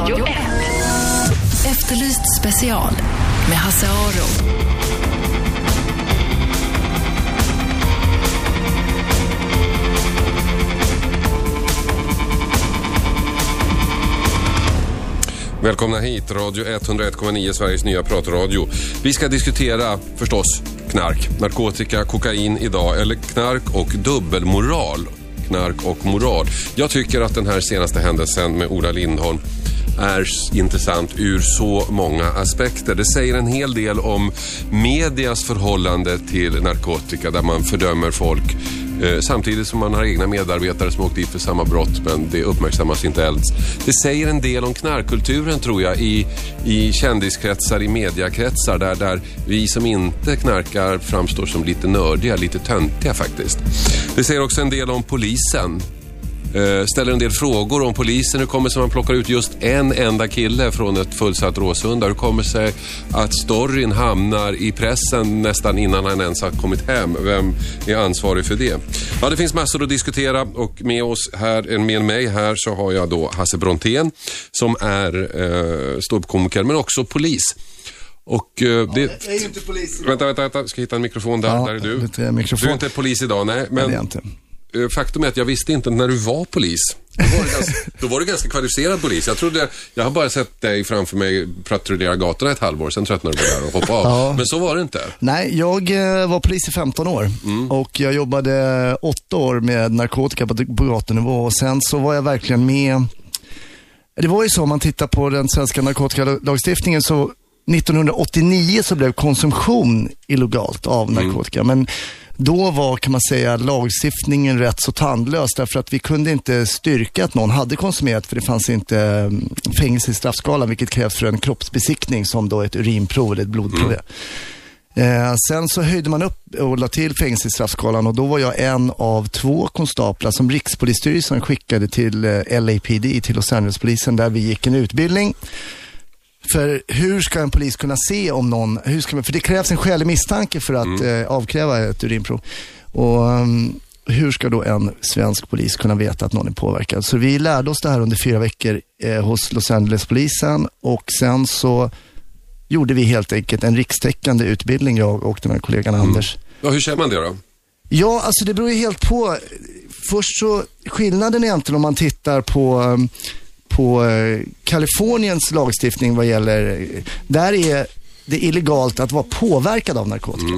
Radio 1. Efterlyst special med Hasse Aro. Välkomna hit, Radio 101,9, Sveriges nya pratradio. Vi ska diskutera, förstås, knark, narkotika, kokain idag, eller knark och dubbelmoral. Knark och moral. Jag tycker att den här senaste händelsen med Ola Lindholm är intressant ur så många aspekter. Det säger en hel del om medias förhållande till narkotika där man fördömer folk eh, samtidigt som man har egna medarbetare som åkt dit för samma brott men det uppmärksammas inte ens. Det säger en del om knarkkulturen tror jag i, i kändiskretsar, i mediakretsar där, där vi som inte knarkar framstår som lite nördiga, lite töntiga faktiskt. Det säger också en del om polisen. Eh, ställer en del frågor om polisen. Hur kommer det sig att man plockar ut just en enda kille från ett fullsatt Råsunda? Hur kommer det sig att storyn hamnar i pressen nästan innan han ens har kommit hem? Vem är ansvarig för det? Ja, det finns massor att diskutera och med oss här, med mig här så har jag då Hasse Brontén som är eh, ståuppkomiker men också polis. Och, eh, det... Jag är ju inte polis. Vänta, vänta, vänta. Ska hitta en mikrofon där. Ja, där är du. mikrofon. Du är inte polis idag, nej. Nej, Men det är jag inte. Eh, Faktum är att jag visste inte när du var polis. Då var du ganska, då var du ganska kvalificerad polis. Jag trodde, jag har bara sett dig framför mig patrullera gatorna ett halvår, sen tröttnade du på det där och hoppade av. Ja. Men så var det inte. Nej, jag eh, var polis i 15 år och jag jobbade åtta år med narkotika på, på gatunivå och sen så var jag verkligen med. Det var ju så om man tittar på den svenska narkotikalagstiftningen så 1989 så blev konsumtion illegalt av narkotika. Men då var, kan man säga, lagstiftningen rätt så tandlös därför att vi kunde inte styrka att någon hade konsumerat för det fanns inte mm, fängelse i straffskalan vilket krävs för en kroppsbesiktning som då ett urinprov eller ett blodprov är. Eh, sen så höjde man upp och la till fängelse i straffskalan och då var jag en av två konstaplar som Rikspolisstyrelsen skickade till eh, LAPD, till Los Angeles-polisen, där vi gick en utbildning. För hur ska en polis kunna se om någon, hur ska man, för det krävs en skälig misstanke för att eh, avkräva ett urinprov. Och um, hur ska då en svensk polis kunna veta att någon är påverkad? Så vi lärde oss det här under fyra veckor eh, hos Los Angeles-polisen och sen så gjorde vi helt enkelt en rikstäckande utbildning, jag och den här kollegan Anders. Ja, hur känner man det då? Ja, alltså det beror ju helt på. Först så, skillnaden egentligen om man tittar på, um, på eh, Kaliforniens lagstiftning vad gäller, där är det illegalt att vara påverkad av narkotika.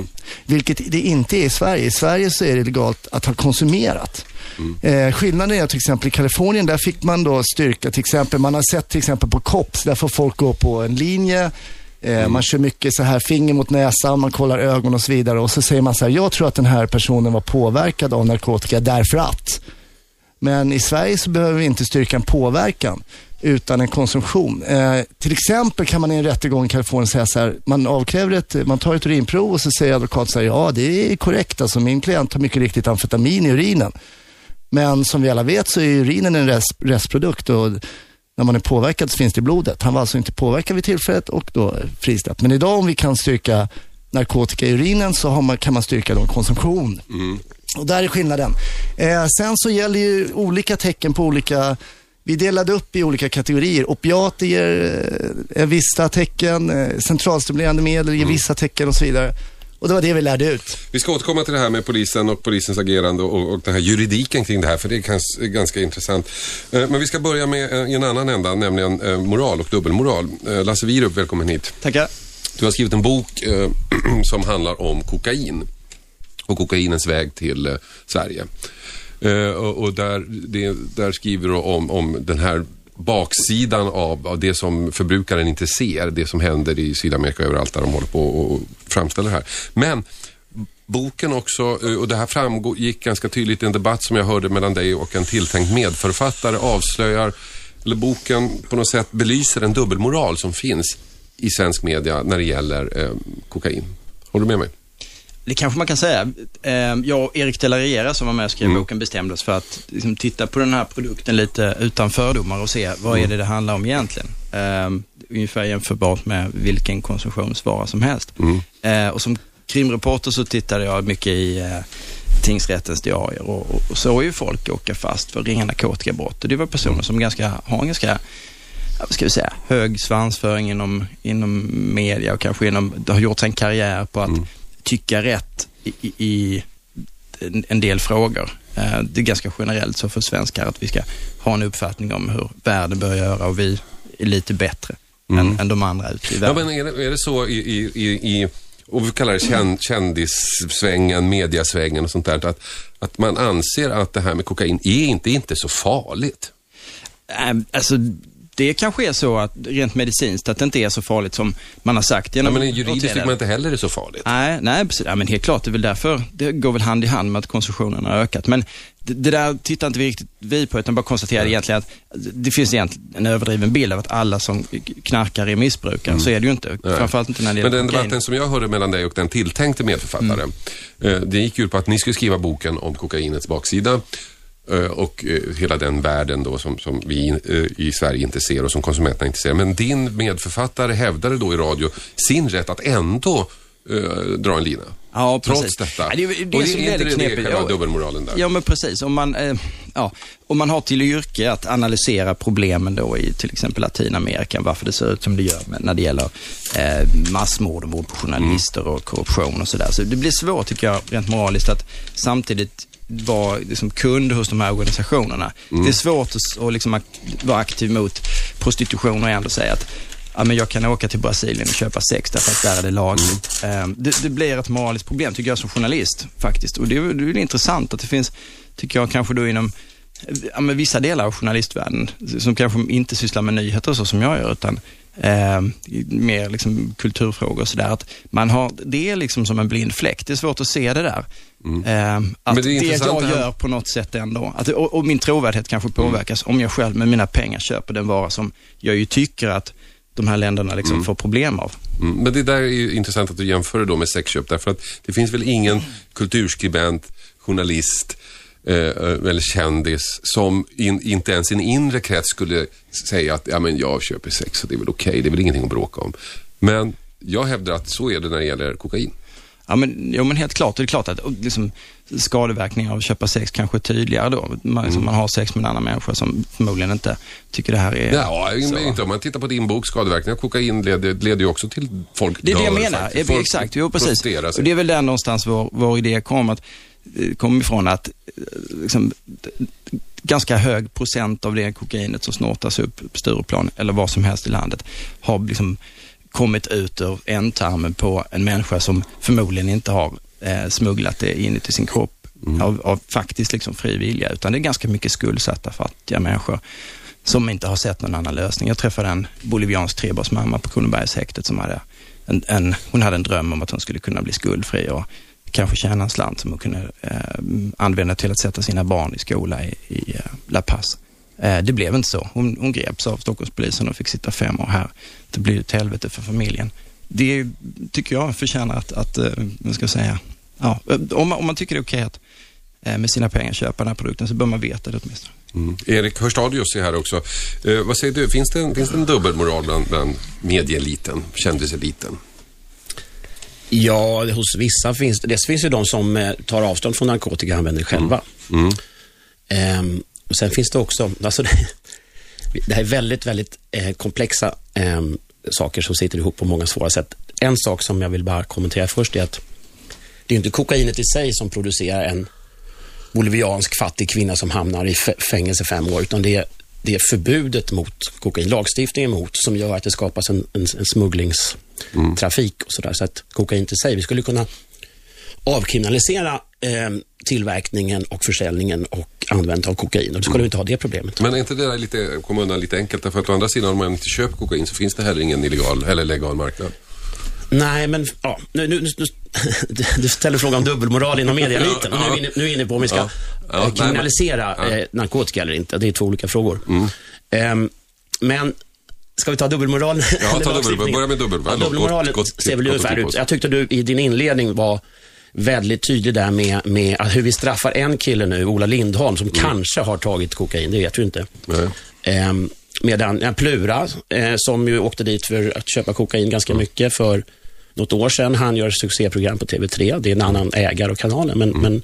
Vilket det inte är i Sverige. I Sverige så är det illegalt att ha konsumerat. Eh, skillnaden är till exempel i Kalifornien, där fick man då styrka, till exempel, man har sett till exempel på COPS, där får folk gå på en linje, Eh, Man kör mycket så här finger mot näsan, man kollar ögon och så vidare. Och så säger man så här, jag tror att den här personen var påverkad av narkotika därför att. Men i Sverige så behöver vi inte styrka en påverkan utan en konsumtion. Eh, till exempel kan man i en rättegång i Kalifornien säga så här, man avkräver ett, man tar ett urinprov och så säger advokaten så här, ja det är korrekt alltså min klient har mycket riktigt amfetamin i urinen. Men som vi alla vet så är urinen en rest, restprodukt och när man är påverkad så finns det i blodet. Han var alltså inte påverkad vid tillfället och då frisläppt. Men idag om vi kan styrka narkotika i urinen så har man, kan man styrka då konsumtion. Och där är skillnaden. Eh, sen så gäller ju olika tecken på olika vi delade upp i olika kategorier. Opiater ger eh, vissa tecken, eh, centralstimulerande medel ger vissa tecken och så vidare. Och det var det vi lärde ut. Vi ska återkomma till det här med polisen och polisens agerande och, och den här juridiken kring det här, för det är gans, ganska intressant. Eh, Men vi ska börja med eh, en annan ända, nämligen eh, moral och dubbelmoral. Eh, Lasse Wierup, välkommen hit. Tackar. Du har skrivit en bok eh, som handlar om kokain och kokainens väg till eh, Sverige. Eh, och och där, det, där skriver du om, om den här baksidan av, av det som förbrukaren inte ser, det som händer i Sydamerika och överallt där de håller på och framställer det här. Men boken också, eh, och det här framgick ganska tydligt i en debatt som jag hörde mellan dig och en tilltänkt medförfattare, avslöjar, eller boken på något sätt belyser en dubbelmoral som finns i svensk media när det gäller eh, kokain. Håller du med mig? Det kanske man kan säga. Eh, Jag och Erik de la Riera som var med och skrev boken bestämde oss för att liksom, titta på den här produkten lite utan fördomar och se vad är det det handlar om egentligen. Eh, Ungefär jämförbart med vilken konsumtionsvara som helst. Eh, Och som krimreporter så tittade jag mycket i eh, tingsrättens diarier och, och, såg ju folk åka fast för ringa narkotikabrott. Och det var personer som ganska, har en ganska ska vi säga, hög svansföring inom, inom media och kanske inom, har gjort en karriär på att Mm. tycka rätt i, i, en, del frågor. Eh, Det är ganska generellt så för svenskar att vi ska ha en uppfattning om hur världen bör göra och vi är lite bättre än, än de andra ute i Mm. Ja, världen. men är det, är det så i, i, i, i och vi kallar det kän, kändissvängen, mediasvängen och sånt där, att, att man anser att det här med kokain är inte, inte så farligt? Äh, Alltså, det kanske är så att rent medicinskt att det inte är så farligt som man har sagt. Ja, genom men juridiskt tycker man inte heller det är så farligt. Nej, nej precis. Ja, men helt klart, det är väl därför det går väl hand i hand med att konsumtionen har ökat. Men det, det där tittar inte vi riktigt vi på, utan bara konstaterar egentligen att det finns egentligen en överdriven bild av att alla som knarkar är missbrukare. Så är det ju inte. Mm. Nej. Framförallt inte när det Men gäller den kokain. debatten som jag hörde mellan dig och den tilltänkte medförfattaren, Mm. eh, det gick ju ut på att ni skulle skriva boken om kokainets baksida och eh, hela den världen då som, som vi eh, i Sverige inte ser och som konsumenterna inte ser. Men din medförfattare hävdade då i radio sin rätt att ändå eh, dra en lina. Ja, Trots precis. detta. Ja, det, är- det och det är inte det det, själva dubbelmoralen där? Ja, men precis. Om man, eh, ja, om man har till yrke att analysera problemen då i till exempel Latinamerika, varför det ser ut som det gör när det gäller eh, massmord och mord på journalister och korruption och sådär. Så det blir svårt, tycker jag, rent moraliskt att samtidigt vara liksom kund hos de här organisationerna. Det är svårt att, att liksom vara aktiv mot prostitution och ändå säga att ja, men jag kan åka till Brasilien och köpa sex därför att där är det lagligt. Eh, Det, det blir ett moraliskt problem tycker jag som journalist faktiskt. Och det är, det är intressant att det finns, tycker jag kanske då inom ja, men vissa delar av journalistvärlden som kanske inte sysslar med nyheter så som jag gör, utan eh, mer liksom kulturfrågor och sådär. Att man har, det är liksom som en blind fläck. Det är svårt att se det där. Eh, att Mm. Men det är det, jag gör på något sätt ändå, att, och, och min trovärdighet kanske påverkas om jag själv med mina pengar köper den vara som jag ju tycker att de här länderna liksom får problem av. Mm, men det där är ju intressant att du jämför det då med sexköp därför att det finns väl ingen kulturskribent, journalist eh, eller kändis som in, inte ens i en inre krets skulle säga att ja, men jag köper sex och det är väl okej, det är väl ingenting att bråka om. Men jag hävdar att så är det när det gäller kokain. Ja, men, jo, men helt klart. Det är klart att liksom, skadeverkningar av att köpa sex kanske är tydligare då. Man, liksom, man har sex med en annan människa som förmodligen inte tycker det här är... Ja, så. inte om man tittar på din bok, skadeverkningar av kokain leder, leder ju också till folk Det är det jag menar. Folk Exakt, jo precis. Och det är väl där någonstans vår, vår idé kom, att, eh, kom ifrån att eh, liksom, ganska hög procent av det kokainet som snortas upp på Stureplan eller var som helst i landet har liksom kommit ut ur ändtarmen på en människa som förmodligen inte har eh, smugglat det inuti sin kropp av, av faktiskt liksom fri vilja, utan det är ganska mycket skuldsatta fattiga människor som inte har sett någon annan lösning. Jag träffade en boliviansk trebarnsmamma på Kronobergshäktet som hade en, en, hon hade en dröm om att hon skulle kunna bli skuldfri och kanske tjäna en slant som hon kunde eh, använda till att sätta sina barn i skola i, i eh, La Paz. Eh, det blev inte så. Hon, hon greps av Stockholmspolisen och fick sitta fem år här. Det blev ett helvete för familjen. Det tycker jag förtjänar att, att eh, vad ska jag säga, ja, eh, om, man, om man tycker det är okej att eh, med sina pengar köpa den här produkten så bör man veta det åtminstone. Mm. Erik Hörstadius är här också. Eh, vad säger du, finns det en, finns det en dubbelmoral bland, bland medieeliten, kändiseliten? Ja, hos vissa finns det. Dels finns det de som eh, tar avstånd från narkotika och använder själva. Mm. Ehm, och sen finns det också, alltså det, det här är väldigt, väldigt eh, komplexa eh, saker som sitter ihop på många svåra sätt. En sak som jag vill bara kommentera först är att det är inte kokainet i sig som producerar en boliviansk fattig kvinna som hamnar i fängelse fem år, utan det är, det är förbudet mot kokain, lagstiftningen mot, som gör att det skapas en, en, en smugglingstrafik och sådär. Så att kokain i sig, vi skulle kunna avkriminalisera eh, tillverkningen och försäljningen och användandet av kokain och då skulle vi inte ha det problemet. Men är inte det där lite, komma undan lite enkelt? Därför att å andra sidan, om man inte köper kokain så finns det heller ingen illegal eller legal marknad. Nej, men ja, nu, nu, nu, du ställer frågan om dubbelmoral inom mediaeliten. Nu är inne, nu är vi inne på om vi ska Ja. Ja, kriminalisera nej, men- eh, narkotika eller inte. Det är två olika frågor. Ehm, men ska vi ta dubbelmoral? Ja, ta dubbel- lagstiftning? börja med dubbelmoral. Ja, dubbelmoralen Gott- gott- ser väl ungefär ut. Jag tyckte du i din inledning var väldigt tydlig där med, med hur vi straffar en kille nu, Ola Lindholm, som kanske har tagit kokain, det vet vi inte. Ehm, medan Plura, eh, som ju åkte dit för att köpa kokain ganska mycket för något år sedan, han gör succéprogram på TV3. Det är en annan ägare av kanalen, men, men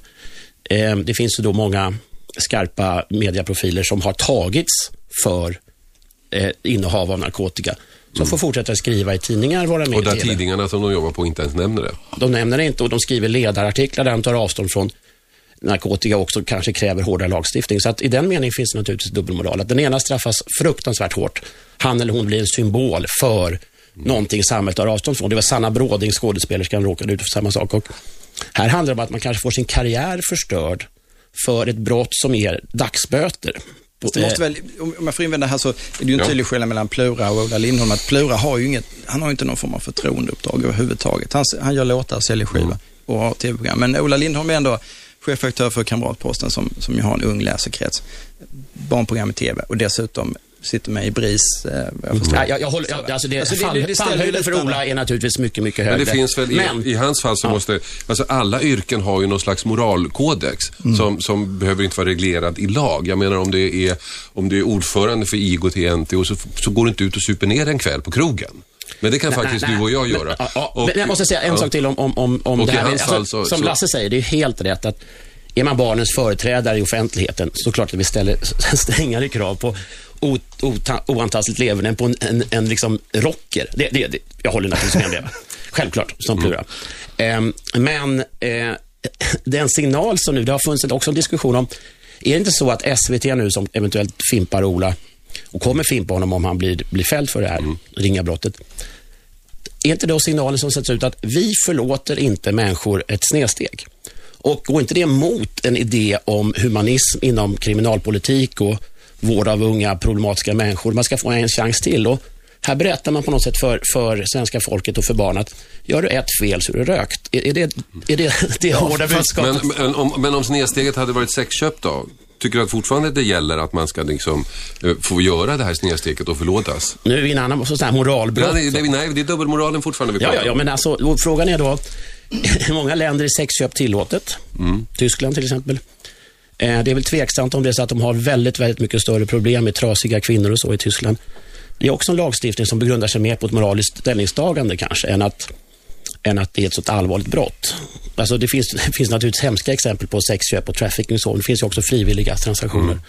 ehm, det finns ju då många skarpa mediaprofiler som har tagits för eh, innehav av narkotika. Som får fortsätta skriva i tidningar, vara med Och där i TV. tidningarna som de jobbar på inte ens nämner det. De nämner det inte och de skriver ledarartiklar där de tar avstånd från narkotika också kanske kräver hårdare lagstiftning. Så att i den meningen finns det naturligtvis dubbelmoral. Att den ena straffas fruktansvärt hårt. Han eller hon blir en symbol för någonting samhället tar avstånd från. Det var Sanna Bråding, skådespelerskan, råkade ut för samma sak. Och här handlar det om att man kanske får sin karriär förstörd för ett brott som är dagsböter. Fast Det måste väl, om jag får invända här så är det ju en Ja. tydlig skillnad mellan Plura och Ola Lindholm. Att Plura har ju inget, han har ju inte någon form av förtroendeuppdrag överhuvudtaget. Han, han gör låtar, säljer skiva och har tv-program. Men Ola Lindholm är ändå chefredaktör för Kamratposten som, som ju har en ung läsekrets. Barnprogram i tv och dessutom sitter med i BRIS. Eh, jag. Ja, jag, jag håller, jag, alltså det, Alltså det- fall, det- det ställer ju fallhöjden för Ola är naturligtvis mycket, mycket högre. Men det finns väl, i, Men- i hans fall så Ja. måste, alltså alla yrken har ju någon slags moralkodex som, som behöver inte vara reglerad i lag. Jag menar om det är, om är ordförande för IGOT-NTO så, så går du inte ut och super ner en kväll på krogen. Men det kan faktiskt Nej, du och jag nej, göra. Men, ja, ja, Och- men jag måste säga en ja. sak till om, om, om, om Och det här. hans Alltså, så- som så- Lasse säger, det är helt rätt att är man barnens företrädare i offentligheten så klart att vi ställer strängare krav på oantastligt leverne på en, en, en liksom rocker. Det, det, det, jag håller naturligtvis med om det. Självklart, som Mm. Plura. Ehm, men eh, den signal som nu, det har funnits också en diskussion om, är det inte så att SVT nu som eventuellt fimpar Ola och kommer fimpa honom om han blir, blir fälld för det här ringa brottet. Är inte då signalen som sätts ut att vi förlåter inte människor ett snedsteg? Och går inte det emot en idé om humanism inom kriminalpolitik och vård av unga problematiska människor? Man ska få en chans till. Och här berättar man på något sätt för, för svenska folket och för barn att gör du ett fel så är du rökt. Är, är det är det, det hårda budskapet? Men, men, om, men om snedsteget hade varit sexköp då? Tycker du att fortfarande det gäller att man ska liksom, eh, få göra det här snedsteget och förlåtas? Nu är vi i en annan sån här moralbrott. Nej, det, nej, det är dubbelmoralen fortfarande vi Ja, ja, ja, men alltså, frågan är då, i många länder är sexköp tillåtet. Tyskland till exempel. Eh, Det är väl tveksamt om det är så att de har väldigt, väldigt mycket större problem med trasiga kvinnor och så i Tyskland. Det är också en lagstiftning som begrundar sig mer på ett moraliskt ställningstagande kanske, än att, än att det är ett så allvarligt brott. Alltså det, finns, det finns naturligtvis hemska exempel på sexköp och trafficking och så. Det finns ju också frivilliga transaktioner.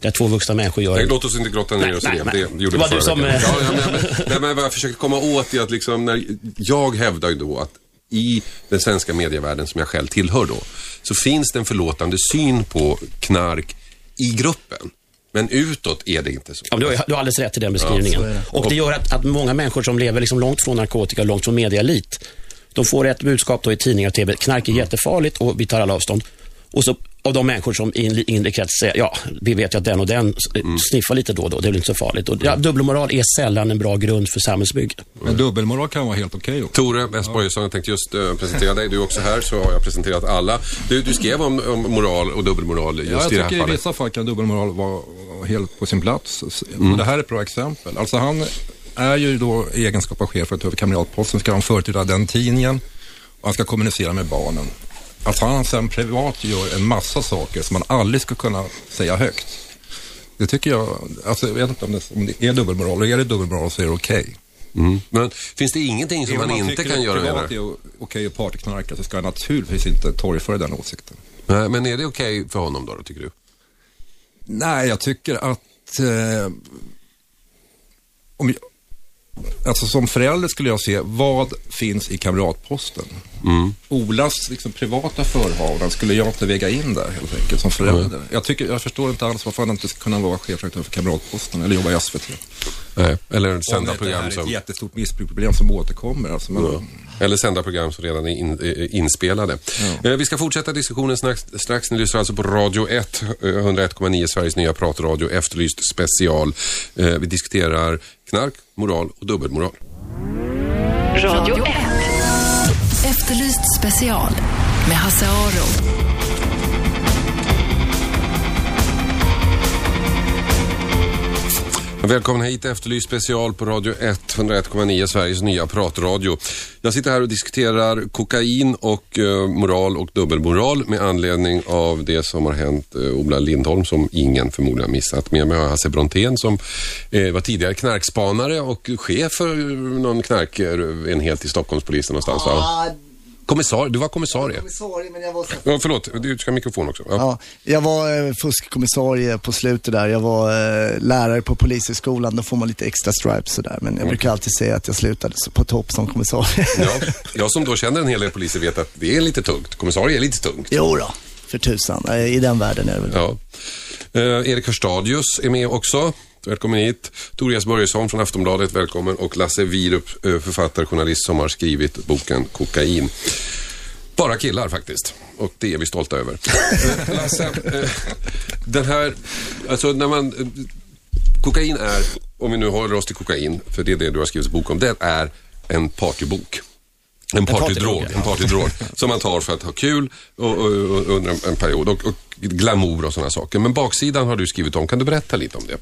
Där två vuxna människor gör... Nej, låt oss inte grotta ner Nej, oss i nej, det. nej. Det gjorde Det var vi du förra som, veckan. eh, Ja, men, men, nej, men vad jag försökte komma åt är att liksom, när jag hävdar ju då att i den svenska medievärlden som jag själv tillhör då, så finns det en förlåtande syn på knark i gruppen. Men utåt är det inte så. Ja, du, har, du har alldeles rätt i den beskrivningen. är det. och det gör att, att många människor som lever liksom långt från narkotika och långt från mediaelit, de får ett budskap då i tidningar och TV. Knark är jättefarligt och vi tar alla avstånd. Och så av de människor som i en inre krets säger, ja, vi vet ju att den och den s- sniffar lite då och då, det är väl inte så farligt. Och, ja, dubbelmoral är sällan en bra grund för samhällsbygge. Men dubbelmoral kan vara helt okej också. Tore S. Börjesson, jag tänkte just eh, presentera dig. Du är också här, så har jag presenterat alla. Du, du skrev om, om moral och dubbelmoral just Ja, jag i det här tycker i fallet. vissa fall kan dubbelmoral vara helt på sin plats. Mm. Det här är ett bra exempel. Alltså han är ju då i egenskap av chef för Kamratposten, ska han företräda den tidningen och han ska kommunicera med barnen. Att han sen privat gör en massa saker som man aldrig ska kunna säga högt. Det tycker jag, alltså jag vet inte om det, om det är dubbelmoral, och är det dubbelmoral så är det okej. Mm. Men finns det ingenting som man om inte tycker kan att göra? privat menar du? är okej att partyknarka så ska han naturligtvis inte torgföra den åsikten. Nej, men är det okej för honom då, då, tycker du? Nej, jag tycker att eh, om jag, alltså som förälder skulle jag se vad finns i kamratposten. Olas liksom, privata förhavanden skulle jag inte väga in där helt enkelt som förälder. Jag, tycker, jag förstår inte alls varför han inte ska kunna vara chefredaktör för kamratposten eller jobba i SVT. Nej. Eller sända det program är som... ett jättestort missbruksproblem som återkommer. Alltså, men, Ja. Eller sända program som redan är in, eh, inspelade. Eh, Vi ska fortsätta diskussionen strax. strax. Ni lyssnar alltså på Radio 1, eh, 101,9 Sveriges nya pratradio, Efterlyst special. Eh, Vi diskuterar knark, moral och dubbelmoral. Radio 1. Efterlyst special med Hasse Aro. Välkommen hit, Efterlyst special på Radio 1, 101,9 Sveriges nya pratradio. Jag sitter här och diskuterar kokain och eh, moral och dubbelmoral med anledning av det som har hänt eh, Ola Lindholm som ingen förmodligen missat. Med mig har jag Hasse Brontén som eh, var tidigare knarkspanare och chef för eh, någon knarkenhet eh, i Stockholmspolisen någonstans va? Ah, Ja, Kommissar, du var kommissarie. Kommissarie, men jag var så Ja, förlåt, du ska ha mikrofon också. Ja. Ja, jag var eh, fuskkommissarie på slutet där. Jag var eh, lärare på polishögskolan. Då får man lite extra stripes sådär. Men jag brukar alltid säga att jag slutade på topp som kommissarie. Ja, jag som då känner en hel del poliser vet att det är lite tungt. Kommissarie är lite tungt. jo då, för tusan. Eh, I den världen är det väl. Ja. Eh, Erik Hörstadius är med också. Välkommen hit. Tobias Börjesson från Aftonbladet, välkommen. Och Lasse Wierup, eh, författare, journalist som har skrivit boken Kokain. Bara killar faktiskt. Och det är vi stolta över. Eh, Lasse, eh, den här, alltså när man, kokain är, om vi nu håller oss till kokain, för det är det du har skrivit bok om, det är en partybok. En partydrog, en partydrog som man tar för att ha kul och, och, och, under en, en period och, och glamour och sådana saker. Men baksidan har du skrivit om, kan du berätta lite om det?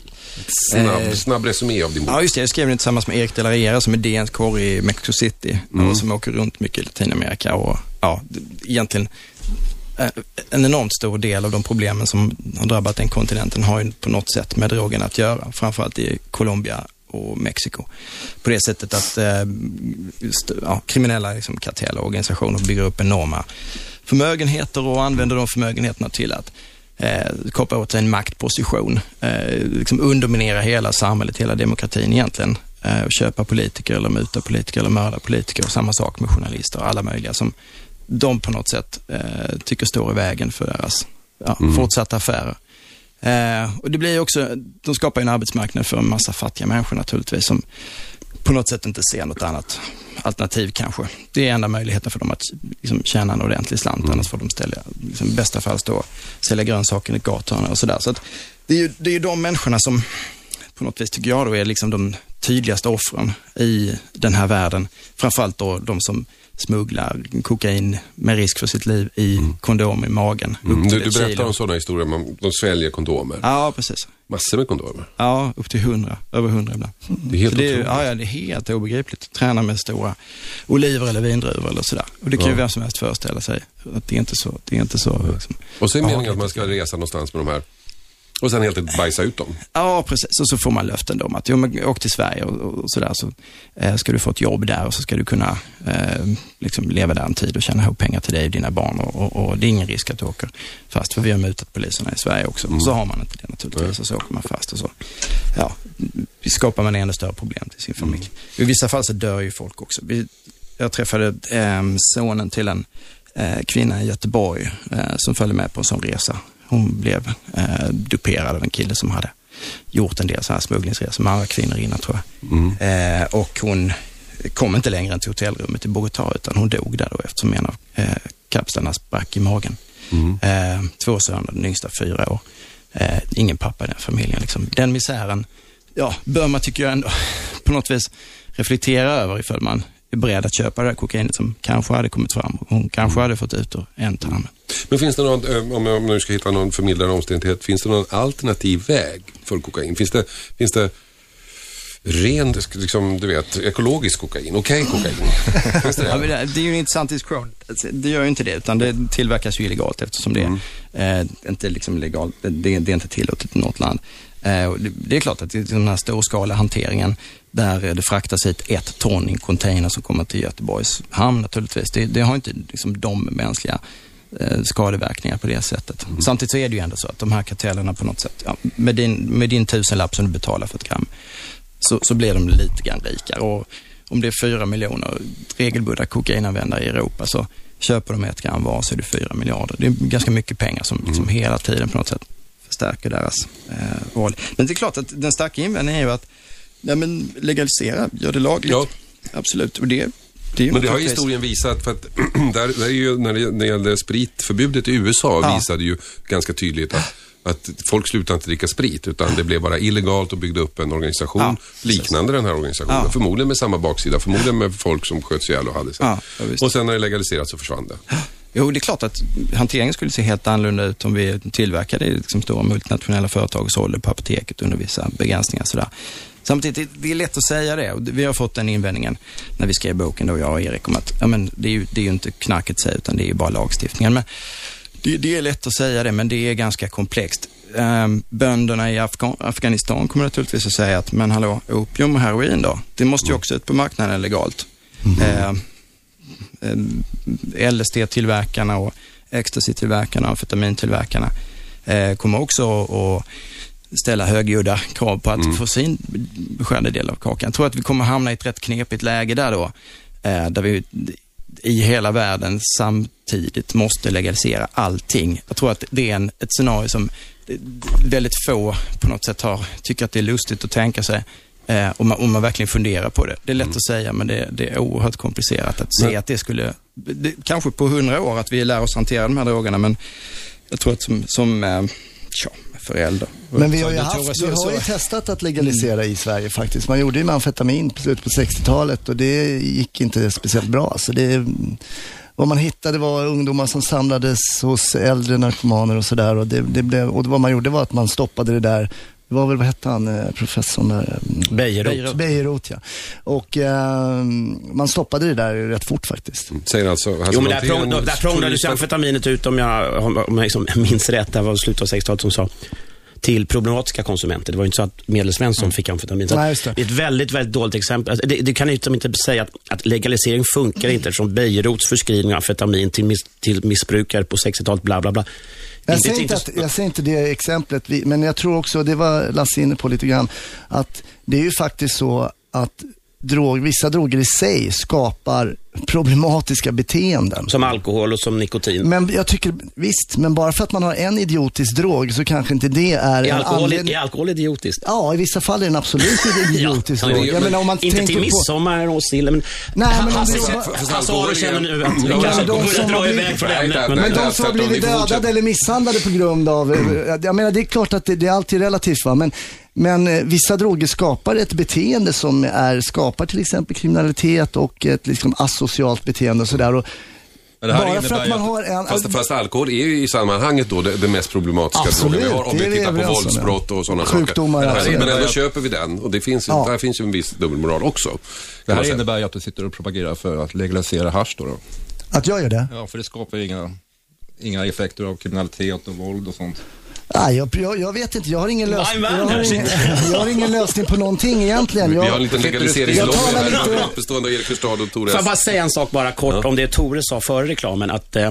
Snabb, Eh, snabb resumé av din bok. Ja, just det. Jag skrev den tillsammans med Erik de la Riera som är DNs kår i Mexico City och som åker runt mycket i Latinamerika och ja, egentligen eh, en enormt stor del av de problemen som har drabbat den kontinenten har ju på något sätt med drogen att göra, framförallt i Colombia och Mexiko. På det sättet att eh, ja, kriminella liksom, karteller och organisationer bygger upp enorma förmögenheter och använder de förmögenheterna till att eh, koppla åt sig en maktposition, eh, liksom underminera hela samhället, hela demokratin egentligen. Eh, och köpa politiker eller muta politiker eller mörda politiker och samma sak med journalister och alla möjliga som de på något sätt eh, tycker står i vägen för deras ja, fortsatta affärer. Eh, och det blir också, de skapar en arbetsmarknad för en massa fattiga människor naturligtvis som på något sätt inte ser något annat alternativ kanske. Det är enda möjligheten för dem att liksom, tjäna en ordentlig slant, annars får de ställa, liksom, i bästa fall stå sälja grönsaker i gatorna och sådär. Så att det är ju det är de människorna som på något vis tycker jag då är liksom de tydligaste offren i den här världen. Framförallt då de som smugglar kokain med risk för sitt liv i kondom i magen. Mm, du, du berättar kilo. om sådana historier, man, de sväljer kondomer. Ja, precis. Massor med kondomer. Ja, upp till hundra, över hundra ibland. Det är helt det, är, ja, det är helt obegripligt. Träna med stora oliver eller vindruvor eller sådär. Och det kan ju Ja. vem som helst föreställa sig. Att det är inte så. Det är inte så liksom. Och så är meningen att man ska resa någonstans med de här och sen helt enkelt bajsa ut dem. Ja, precis. Och så får man löften om att, jo men åk till Sverige och, och, och sådär, så eh, ska du få ett jobb där och så ska du kunna eh, liksom leva där en tid och tjäna ihop pengar till dig och dina barn och, och, och det är ingen risk att du åker fast, för vi har mutat poliserna i Sverige också. Mm. Så har man inte det naturligtvis och så åker man fast och så, ja, skapar man ännu större problem till sin familj. Mm. I vissa fall så dör ju folk också. Vi, jag träffade eh, sonen till en eh, kvinna i Göteborg eh, som följde med på en sån resa. Hon blev eh, duperad av en kille som hade gjort en del så här smugglingsresor med andra kvinnor innan tror jag. Eh, och hon kom inte längre än till hotellrummet i Bogotá utan hon dog där då eftersom en av eh, kapslarna sprack i magen. Eh, två söner, den yngsta fyra år. Eh, ingen pappa i den familjen. Liksom. Den misären, ja, bör man tycker jag ändå på något vis reflektera över ifall man är beredd att köpa det här kokainet som kanske hade kommit fram och hon kanske hade fått ut ur en tarmen. Men finns det någon, eh, om jag nu ska hitta någon förmildrande omständighet, finns det någon alternativ väg för kokain? Finns det, finns det ren, liksom, du vet, ekologisk kokain? Okej kokain? finns det Ja, det? det, är ju en intressant diskussion. Alltså, Det gör ju inte det, utan det tillverkas ju illegalt eftersom det är eh, inte liksom legalt, det, det är inte tillåtet i något land. Eh, det, är klart att det är den här storskaliga hanteringen där eh, det fraktas hit ett ton i en container som kommer till Göteborgs hamn naturligtvis. Det, har inte liksom de mänskliga skadeverkningar på det sättet. Samtidigt så är det ju ändå så att de här kartellerna på något sätt, ja, med, din, med din tusenlapp som du betalar för ett gram, så, så blir de lite grann rikare. Och om det är fyra miljoner regelbundna kokainanvändare i Europa så köper de ett gram var så är det fyra miljarder. Det är ganska mycket pengar som liksom hela tiden på något sätt förstärker deras eh, roll. Men det är klart att den starka invändningen är ju att nej men legalisera, gör det lagligt. Ja. Absolut. Och det, det Men det har historien visat, för att där, där är ju, när det, när det gällde spritförbudet i USA Ja. visade ju ganska tydligt att, att folk slutade inte dricka sprit, utan det blev bara illegalt och byggde upp en organisation Ja, liknande den här organisationen. Ja. Förmodligen med samma baksida, förmodligen med folk som sköts ihjäl och hade sig. Ja, och sen när det legaliserats så försvann det. Jo, det är klart att hanteringen skulle se helt annorlunda ut om vi tillverkade i liksom stora multinationella företag och sålde på apoteket under vissa begränsningar. Sådär. Samtidigt, det- är lätt att säga det och vi har fått den invändningen när vi skrev boken, då jag och Erik, om att ja, men det, är ju, det är ju inte knarket sig utan det är ju bara lagstiftningen. Men det, det är lätt att säga det, men det är ganska komplext. Um, bönderna i Afghanistan kommer naturligtvis att säga att, men hallå, opium och heroin då? Det måste ju också ut på marknaden legalt. Eh, eh, LSD-tillverkarna och ecstasy-tillverkarna, amfetamintillverkarna eh, kommer också att ställa högljudda krav på att få sin beskärda del av kakan. Jag tror att vi kommer hamna i ett rätt knepigt läge där då, eh, där vi i hela världen samtidigt måste legalisera allting. Jag tror att det är en, ett scenario som väldigt få på något sätt har, tycker att det är lustigt att tänka sig. Eh, om, man, om man verkligen funderar på det. Det är lätt att säga, men det, det är oerhört komplicerat att se att det skulle, det, kanske på hundra år att vi lär oss hantera de här drogerna, men jag tror att som, som eh, tja, förälder. Men vi har ju, haft, vi har ju testat att legalisera i Sverige faktiskt. Man gjorde ju med amfetamin på slutet på 60-talet och det gick inte speciellt bra. Så det, vad man hittade var ungdomar som samlades hos äldre narkomaner och sådär. Och, det, det blev, och vad man gjorde var att man stoppade det där. Det var väl, vad hette han, eh, professorn där? Bejerot. Bejerot, ja. Och eh, man stoppade det där rätt fort faktiskt. Säger alltså Jo, men där, prång, där prånglades ju amfetaminet ut, om jag, om om jag liksom minns rätt, det var slutet av 60-talet som sa, till problematiska konsumenter. Det var ju inte så att medelsvensson fick amfetamin. Nej, det. det är ett väldigt, väldigt dåligt exempel. Alltså, Det, det kan ju liksom inte säga att, att legalisering funkar inte eftersom Bejerots förskrivning av amfetamin till, miss, till missbrukare på 60-talet, bla bla bla. Jag säger, inte att, jag säger inte det exemplet, men jag tror också, det var Lasse inne på lite grann, att det är ju faktiskt så att drog, vissa droger i sig skapar problematiska beteenden. Som alkohol och som nikotin. Men jag tycker, visst, men bara för att man har en idiotisk drog så kanske inte det är är, alkohol, anledning. är alkohol idiotiskt? Ja, i vissa fall är den absolut idiotisk Ja, drog. Jag men menar, om man Inte till på... midsommar och sill, men... Nej, men Hasse, är- känner nu att Ja, vi men kanske de börjar som dra har iväg blivit- från ämnet. Men, Men de som har blivit dödade eller misshandlade på grund av, eh, jag menar det är klart att det, det är alltid relativt va, men, men eh, vissa droger skapar ett beteende som är, skapar till exempel kriminalitet och ett liksom asocialt beteende och sådär. Och Men det här Bara för att man har en... Fast, fast alkohol är ju i sammanhanget då det, det mest problematiska Absolut, drogen vi har. Om vi tittar på våldsbrott och sådana Sjukdomar, saker. Men, absolut. men ändå köper vi den och det finns, Ja. där finns ju en viss dubbelmoral också. Det här innebär ju att du sitter och propagerar för att legalisera hasch då. då. Att jag gör det? Ja, för det skapar ju inga, inga effekter av kriminalitet och våld och sånt. Nej, jag, jag, jag vet inte. Jag har ingen lösning. Jag har ingen, jag har ingen lösning på någonting egentligen. Vi Jag, har en liten legaliseringslobby här lite- bestående av Erik Hurstad och Tore Får jag bara säga en sak bara kort om det Tore sa före reklamen, att eh,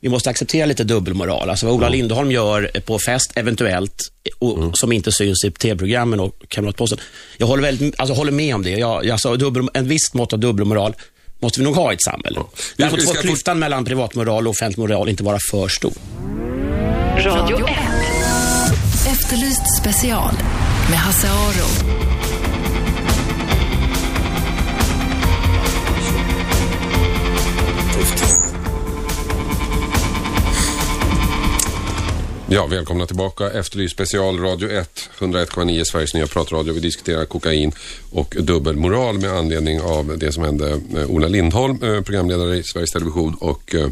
vi måste acceptera lite dubbelmoral. Alltså vad Ola Lindholm gör på fest, eventuellt, och, som inte syns i tv-programmen och Kamratposten. Jag håller, väldigt, alltså, håller med om det. Jag, jag sa, dubbel, en visst mått av dubbelmoral måste vi nog ha i ett samhälle. Vi Däremot ska får klyftan mellan privatmoral och offentlig moral inte vara för stor. Radio 1. Efterlyst special med Hasse Aro. Ja, välkomna tillbaka. Efterlyst special Radio 1, 101,9 Sveriges nya pratradio. Vi diskuterar kokain och dubbelmoral med anledning av det som hände med Ola Lindholm, eh, programledare i Sveriges Television och eh,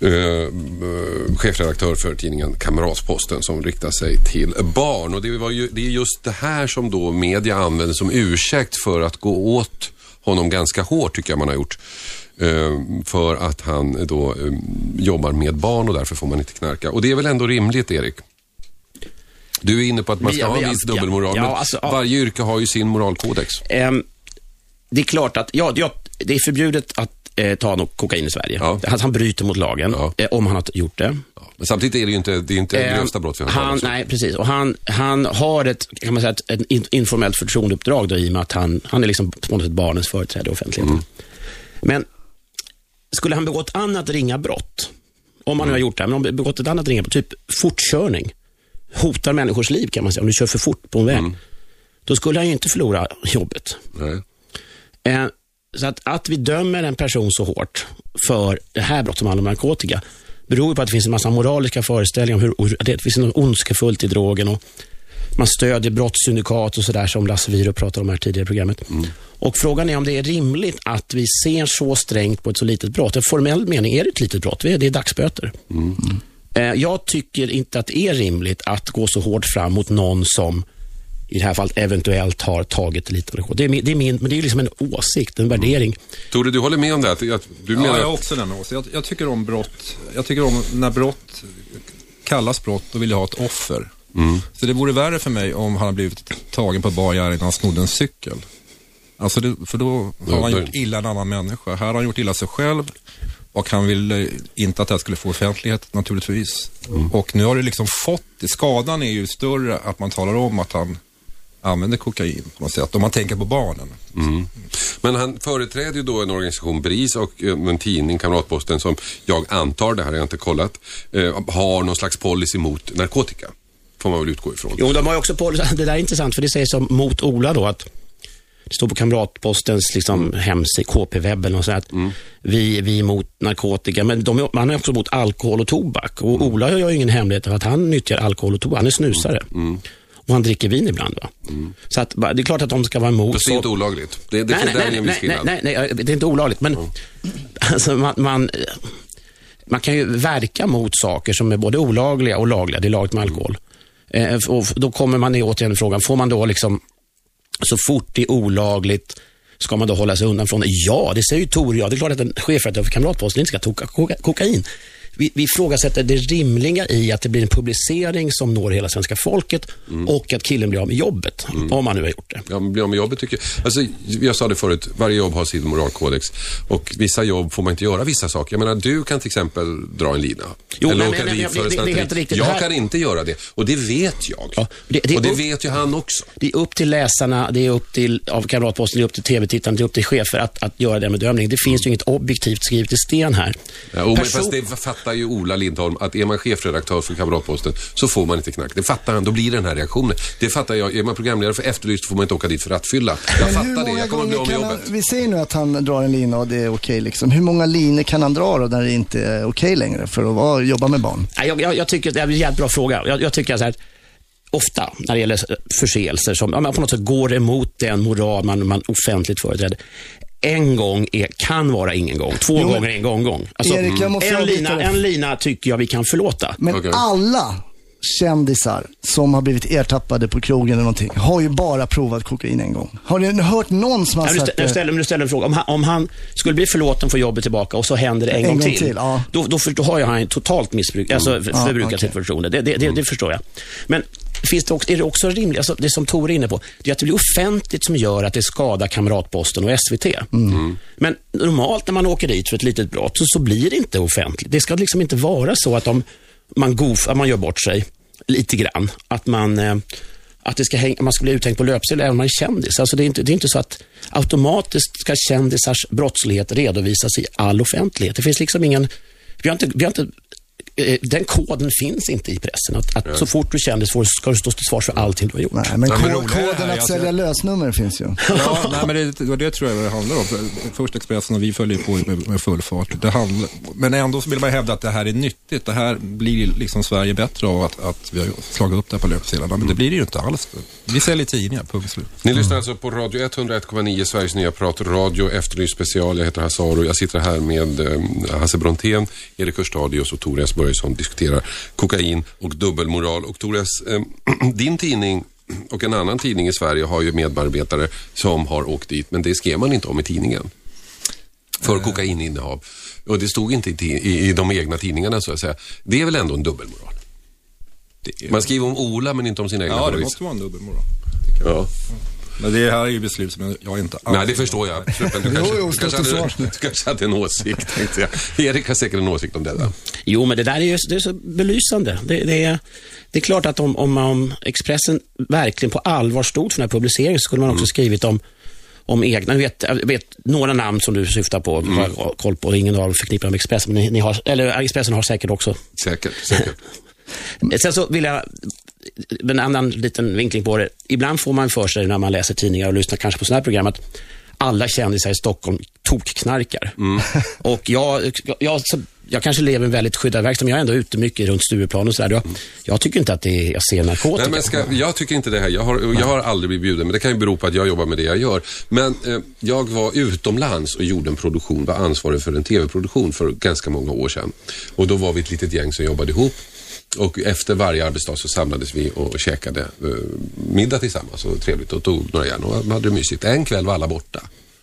eh, eh, chefredaktör för tidningen Kamratsposten som riktar sig till barn. Och det, var ju, det är just det här som då media använder som ursäkt för att gå åt honom ganska hårt, tycker jag man har gjort. Eh, för att han då eh, jobbar med barn och därför får man inte knarka. Och det är väl ändå rimligt, Erik? Du är inne på att man ska Ja, ha en viss dubbelmoral, Ja, men alltså, ja. varje yrke har ju sin moralkodex. Ehm, det är klart att, ja, det är förbjudet att eh, ta något kokain i Sverige. Ja. Han, han bryter mot lagen, Ja. eh, om han har gjort det. Men samtidigt är det ju inte, det är inte Eh, grövsta brott han. Nej, precis. Och han, han har ett, kan man säga, ett, ett in- informellt förtroendeuppdrag då, i och med att han, han är liksom på något sätt barnens företrädare i offentligheten. Mm. Men skulle han begå ett annat ringa brott, om han nu har gjort det, men om han begått ett annat ringa brott, typ fortkörning, hotar människors liv kan man säga, om du kör för fort på en väg, då skulle han ju inte förlora jobbet. Nej. Eh, så att, att vi dömer en person så hårt för det här brottet som handlar om narkotika beror på att det finns en massa moraliska föreställningar om hur, det finns något ondskefullt i drogen och man stödjer brottssyndikat och sådär som Lasse Wierup pratade om här tidigare i programmet. Och frågan är om det är rimligt att vi ser så strängt på ett så litet brott. I formell mening är det ett litet brott, det är dagsböter. Eh, Jag tycker inte att det är rimligt att gå så hårt fram mot någon som i det här fallet eventuellt har tagit lite. Det är, min, det är min, men det är liksom en åsikt, en värdering. Tore, du håller med om det? Att, att du Ja, menar jag har att, också den åsikten. Jag, jag tycker om brott. Jag tycker om när brott kallas brott, då vill jag ha ett offer. Så det vore värre för mig om han hade blivit tagen på bar gärning när han snodde en cykel. Alltså det, för då har han gjort illa en annan människa. Här har han gjort illa sig själv och han vill eh, inte att det här skulle få offentlighet naturligtvis. Mm. Och nu har det liksom fått, skadan är ju större att man talar om att han använder kokain på något sätt. Om man tänker på barnen. Men han företräder ju då en organisation, BRIS, och eh, en tidning, Kamratposten, som jag antar, det här har jag inte kollat, eh, har någon slags policy mot narkotika. Får man väl utgå ifrån. Jo, de har ju också policy. Det där är intressant, för det sägs som mot Ola då att det står på Kamratpostens liksom, hemsida, KP-webben och så att vi, vi är emot narkotika, men de är, man är också emot alkohol och tobak. Och Ola gör ju ingen hemlighet av att han nyttjar alkohol och tobak. Han är snusare. Och han dricker vin ibland. Va? Så att, det är klart att de ska vara emot. Fast det är inte olagligt. Det, det, nej, nej, nej, nej, nej, nej, nej, det är inte olagligt, men alltså, man, man, man kan ju verka mot saker som är både olagliga och lagliga. Det är lagligt med alkohol. Eh, och då kommer man i återigen frågan, får man då liksom, så fort det är olagligt, ska man då hålla sig undan från det? Ja, det säger ju Tor ja. Det är klart att en chefredaktör för Kamratposten inte ska toka koka, kokain. Vi, vi ifrågasätter det rimliga i att det blir en publicering som når hela svenska folket och att killen blir av med jobbet, om han nu har gjort det. Ja, men bli av med jobbet tycker jag. Alltså, jag sa det förut, varje jobb har sin moralkodex. Och vissa jobb får man inte göra vissa saker. Jag menar, du kan till exempel dra en lina. Jo, eller nej, åka nej, nej, för det- det är helt snatteri. riktigt. Jag här- kan inte göra det. Och det vet jag. Ja, det- det och det upp- vet ju han också. Det är upp till läsarna, det är upp till av Kamratposten, det är upp till tv-tittarna, det är upp till chefer att, att göra den bedömningen. Det finns ju inget objektivt skrivet i sten här. Ja, och Person- fast det fattar ju Ola Lindholm att är man chefredaktör för Kamratposten så får man inte knack. Det fattar han, då blir det den här reaktionen. Det fattar jag. Är man programledare för Efterlyst får man inte åka dit för rattfylla. Jag Men fattar det, många jag kommer att bli av med kan jobbet. han, vi säger nu att han drar en lina och det är okej liksom. Hur många linor kan han dra då när det inte är okej längre för att vara, jobba med barn? Jag, jag, jag tycker det är en jävligt bra fråga. Jag, jag tycker så här, ofta när det gäller förseelser som ja, man på något sätt går emot den moral man, man offentligt företräder. En gång är, kan vara ingen gång. Två Jo, gånger är en gång gång. Alltså, Erik, jag måste en, lina, en lina tycker jag vi kan förlåta. Men Okej. alla kändisar som har blivit ertappade på krogen eller någonting har ju bara provat kokain en gång. Har ni hört någon som har Ja, nu, sagt det? ställer, nu ställer en fråga. Om han, om han skulle bli förlåten för jobbet tillbaka och så händer det en, En gång, gång till, till, ja. då, då, för, då har ju han totalt missbruk, alltså Ja, förbrukat okej. sitt förtroende. Det, det, det, det förstår jag. Men finns det också, är det också rimligt, alltså det som Tor är inne på, det är att det blir offentligt som gör att det skadar Kamratposten och SVT. Men normalt när man åker dit för ett litet brott så, så blir det inte offentligt. Det ska liksom inte vara så att om man, goof, att man gör bort sig lite grann, att man eh, att det ska hänga, man ska bli uthängd på löpsedel även om man är kändis. Alltså det, är inte, det är inte så att automatiskt ska kändisars brottslighet redovisas i all offentlighet. Det finns liksom ingen... Vi har inte, vi har inte, den koden finns inte i pressen. Att, att så fort du kändis får, ska du stå till svars för allting du har gjort. Nej, men, Nej, men koden att sälja lösnummer finns ju. Ja, nej, men det, det, det tror jag det handlar om. Först Expressen och vi följer på med, med full fart. Det handlar, men ändå så vill man hävda att det här är nyttigt. Det här blir liksom Sverige bättre av att, att vi har slagit upp det här på löpsedlarna. Men det blir det ju inte alls. Vi säljer tidningar, punkt slut. Ni lyssnar alltså på Radio 101,9, Sveriges nya pratradio, Efterlyst special. Jag heter Hasse Aro. Jag sitter här med eh, Hasse Brontén, Erik Hörstadius och Tore S. Börjesson diskuterar kokain och dubbelmoral. Och Tore S, eh, din tidning och en annan tidning i Sverige har ju medarbetare som har åkt dit, men det skrev man inte om i tidningen. För kokaininnehav. Och det stod inte i, i, i de egna tidningarna så att säga. Det är väl ändå en dubbelmoral? Man skriver om Ola men inte om sina egna ja, det måste vara en dubbelmoral. Ja. Men det här är ju beslut som jag, inte alls... Nej, det förstår jag. Men Du kanske, jo, du stå kanske, hade, du kanske hade en åsikt, tänkte jag. Erik har säkert en åsikt om detta. Jo, men det där är ju det är så belysande. Det, det, är, det är klart att om, om, om Expressen verkligen på allvar stod för den här publiceringen så skulle man också skrivit om om egna, jag vet, jag vet några namn som du syftar på, har jag koll på, ingen av dem förknippar med Expressen, men ni, ni har, eller Expressen har säkert också Säkert, säkert. Sen så vill jag, en annan liten vinkling på det. Ibland får man för sig när man läser tidningar och lyssnar kanske på sådana här program att alla kändisar i Stockholm tokknarkar. Och jag, jag, jag kanske lever en väldigt skyddad verksamhet, men jag är ändå ute mycket runt Stureplan och sådär. Jag, jag tycker inte att det är, jag ser narkotika. Nej, men ska, jag tycker inte det här. Jag har, jag har aldrig blivit bjuden, men det kan ju bero på att jag jobbar med det jag gör. Men eh, jag var utomlands och gjorde en produktion, var ansvarig för en tv-produktion för ganska många år sedan. Och då var vi ett litet gäng som jobbade ihop. Och efter varje arbetsdag så samlades vi och käkade eh, middag tillsammans och trevligt och tog några järn och hade det mysigt. En kväll var alla borta.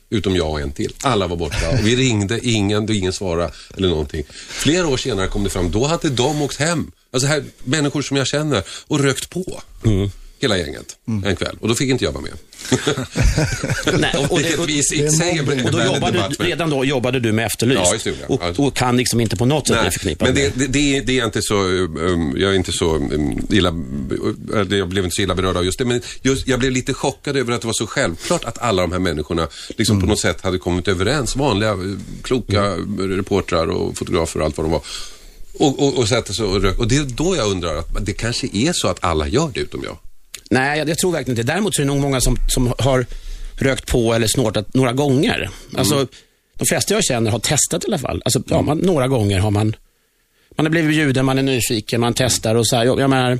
Utom jag och en till. Alla var borta och vi ringde, ingen, ingen svarade eller någonting. Flera år senare kom det fram, då hade de åkt hem. Alltså här, människor som jag känner och rökt på. Mm hela gänget, en kväll. Och då fick inte jag vara med. Nej, och, och, Vilket och, vi i sig och då jobbade, men- redan då jobbade du med Efterlyst. Ja, just ja. och, och kan liksom inte på något sätt bli förknippad men med det, det, det, är- det är inte så, um, jag är inte så um, illa, jag blev inte så illa berörd av just det, men just, jag blev lite chockad över att det var så självklart att alla de här människorna liksom på något sätt hade kommit överens. Vanliga, eh, kloka reportrar och fotografer och allt vad de var. Och, och, och sätter sig och rök. Och det är då jag undrar att det kanske är så att alla gör det utom jag. Nej, jag, jag tror verkligen inte. Däremot så är det nog många som, som har rökt på eller snortat några gånger. Alltså, Mm. de flesta jag känner har testat i alla fall. Alltså, ja, man, några gånger har man, man har blivit bjuden, man är nyfiken, man testar och så här. Jag, jag menar,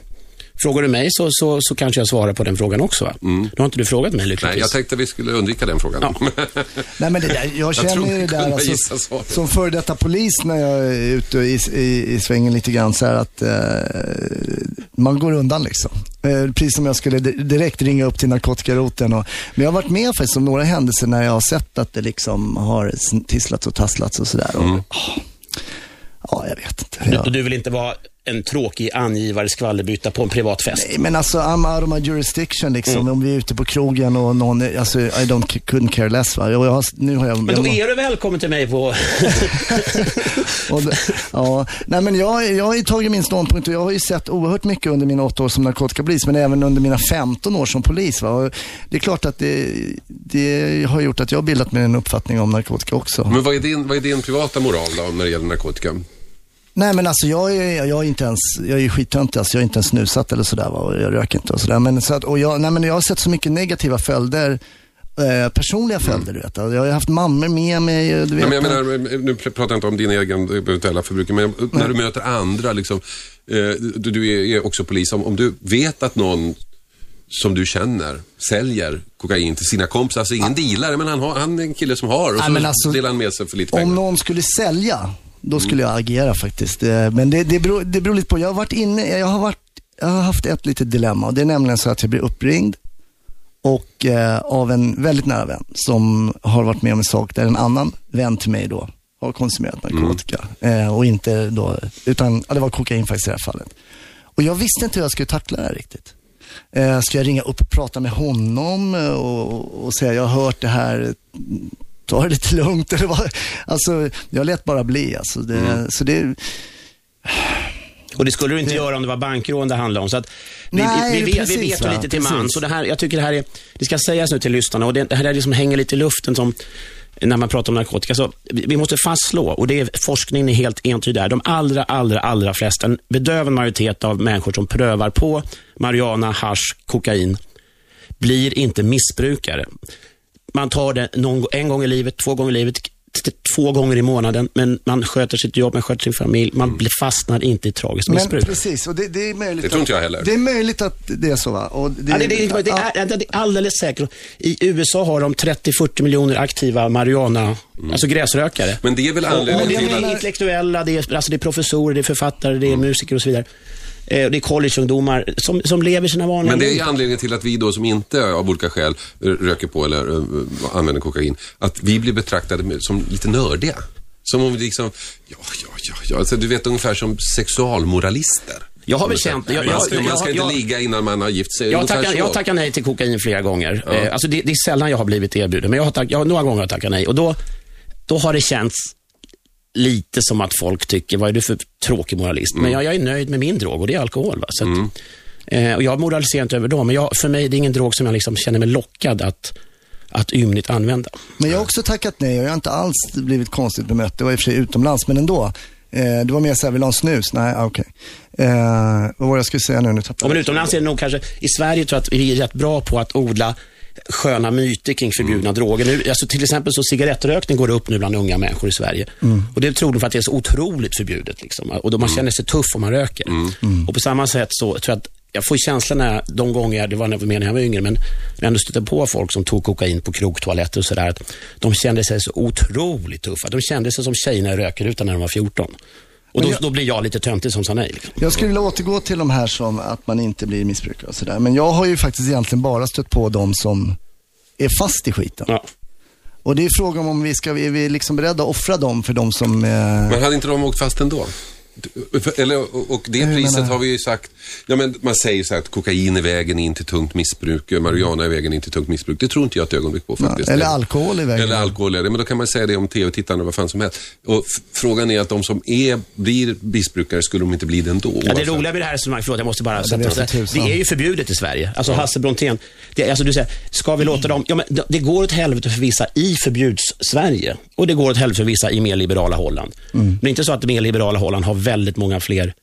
frågar du mig så, så, så kanske jag svarar på den frågan också. Va? Nu har inte du frågat mig Mm. Nej, lyckligtvis. jag tänkte vi skulle undvika den frågan. Ja. Nej men det där, jag känner ju det där alltså, som före detta polis när jag är ute i, i, i svängen lite grann så här att eh, man går undan liksom. Eh, precis som jag skulle di- direkt ringa upp till narkotikaroten. Och, men jag har varit med faktiskt om några händelser när jag har sett att det liksom har tisslats och tasslats och sådär. Mm. Och, ah, Ja, jag vet inte. Du, Jag, du vill inte vara en tråkig angivare, skvallerbytta på en privat fest? Nej, men alltså I'm out of my jurisdiction liksom. Om vi är ute på krogen och någon, är- alltså I don't, couldn't care less va. Jag, jag, har- nu har jag... Men då jag, är du välkommen till mig på... Och ja, nej men jag, jag har ju tagit min ståndpunkt och jag har ju sett oerhört mycket under mina åtta år som narkotikapolis, men även under mina 15 år som polis. Va? Och det är klart att det, det har gjort att jag har bildat mig en uppfattning om narkotika också. Men vad är, din, vad är din privata moral då när det gäller narkotika? Nej men alltså jag är, jag är inte ens, jag är skittöntig, alltså jag är inte ens snusat eller sådär va? och jag röker inte och sådär. Men, så att, och jag, nej, men jag har sett så mycket negativa följder, eh, personliga följder du vet. Jag har haft mammor med mig, du vet. Nej, men jag menar, nu pratar jag inte om din egen eventuella förbrukning, men när du möter andra, liksom, eh, du, du är- också polis, om, om du vet att någon som du känner säljer kokain till sina kompisar, alltså ingen dealare, men han, har, han är en kille som har och så alltså, delar han med sig för lite pengar. Om någon skulle sälja, då skulle jag agera faktiskt. Eh, Men det, det, beror, det beror lite på. Jag har varit inne, jag har, varit, jag har haft ett litet dilemma och det är nämligen så att jag blir uppringd och eh, av en väldigt nära vän som har varit med om en sak där en annan vän till mig då har konsumerat narkotika. Eh, och inte då, utan ja, det var kokain faktiskt i det här fallet. Och jag visste inte hur jag skulle tackla det här riktigt. Eh, ska jag ringa upp och prata med honom eh, och, och säga jag har hört det här, ta det lite lugnt eller vad? Alltså, jag lät bara bli alltså. Det, Så det, Och det skulle du inte göra om det var bankrån det handlade om. Så att vi, Nej, vi, vi, precis, vi vet ju lite till mans. Och det här, jag tycker det här är, det ska sägas nu till lyssnarna och det, det här är liksom hänger lite i luften som när man pratar om narkotika. Så vi måste fastslå, och det är, forskningen är helt entydig där, de allra, allra, allra flesta, en bedövande majoritet av människor som prövar på marijuana, hasch, kokain, blir inte missbrukare. Man tar det någon, en gång i livet, två gånger i livet, två gånger i månaden, men man sköter sitt jobb, man sköter sin familj, man blir, fastnar inte i tragiskt men missbruk. precis, och det, det är möjligt. Det tror att- inte jag heller. Det är möjligt att det är så va? Och det, Ja, det, det, det, det, är, det är alldeles säkert. I USA har de 30-40 miljoner aktiva marijuana, alltså gräsrökare. Men det är väl Och, och anledningen det till är att... intellektuella, det är, alltså det är professorer, det är författare, det är musiker och så vidare. Eh, det är collegeungdomar som, som lever sina vanliga Men det är liv. anledningen till att vi då som inte av olika skäl eh, röker på eller uh, använder kokain, att vi blir betraktade som lite nördiga. Som om vi liksom, ja, ja, ja, ja. Alltså, du vet ungefär som sexualmoralister. Jag har väl känt... Jag, man ska, jag, man ska jag, inte jag, ligga innan man har gift sig. jag, tackar, jag tackar nej till kokain flera gånger. Eh, alltså det, det är sällan jag har blivit erbjuden, men jag har, tack, jag några gånger har tackat nej. Och då, då har det känts lite som att folk tycker, vad är du för tråkig moralist? Men jag, jag är nöjd med min drog och det är alkohol. Va? Så att, eh, och jag moraliserar inte över dem, men jag, för mig det är ingen drog som jag liksom känner mig lockad att, att ymnigt använda. Men jag har också tackat nej och jag har inte alls blivit konstigt bemött. Det var i och för sig utomlands, men ändå. Eh, det var mer såhär, vill du ha en snus? Nej, ah, okej. Eh, vad var det jag skulle säga nu? nu tappade Ja, men jag. utomlands är det nog kanske, i Sverige tror jag att vi är rätt bra på att odla sköna myter kring förbjudna droger. Nu, alltså till exempel så cigarettrökning går upp nu bland unga människor i Sverige. Och det tror de för att det är så otroligt förbjudet. Liksom. Och då man känner sig tuff om man röker. Och på samma sätt så tror jag att jag får känslan när, de gånger, det var när jag var yngre, men när jag ändå stötte på folk som tog kokain på krogtoaletter och sådär, att de kände sig så otroligt tuffa. De kände sig som tjejerna i rökrutan när de var 14. Och då, jag- då blir jag lite töntig som sa nej. Liksom. Jag skulle vilja återgå till de här som att man inte blir missbrukare och sådär. Men jag har ju faktiskt egentligen bara stött på de som är fast i skiten. Ja. Och det är frågan om vi ska, är vi liksom beredda att offra dem för de som... Eh... Men hade inte de åkt fast ändå? Eller, och- det priset menar har vi ju sagt, ja, men man säger så här att kokain är vägen in till tungt missbruk, eh, marijuana är vägen in till tungt missbruk. Det tror inte jag ett ögonblick på faktiskt. Eller alkohol i vägen. Eller alkohol är det, men då kan man säga det om tv-tittarna vad fan som helst. Och frågan är att de som är, blir missbrukare, skulle de inte bli det ändå? Ja, det oavsett? roliga med det här resonemanget, förlåt jag måste bara det sätta jag tusan. det är ju förbjudet i Sverige. Alltså Hasse Brontén, det, alltså du säger, ska vi låta dem, ja men det, det går åt helvete för vissa i förbjuds-Sverige och det går åt helvete för vissa i mer liberala Holland. Mm. Men det är inte så att det mer liberala Holland har väldigt många fler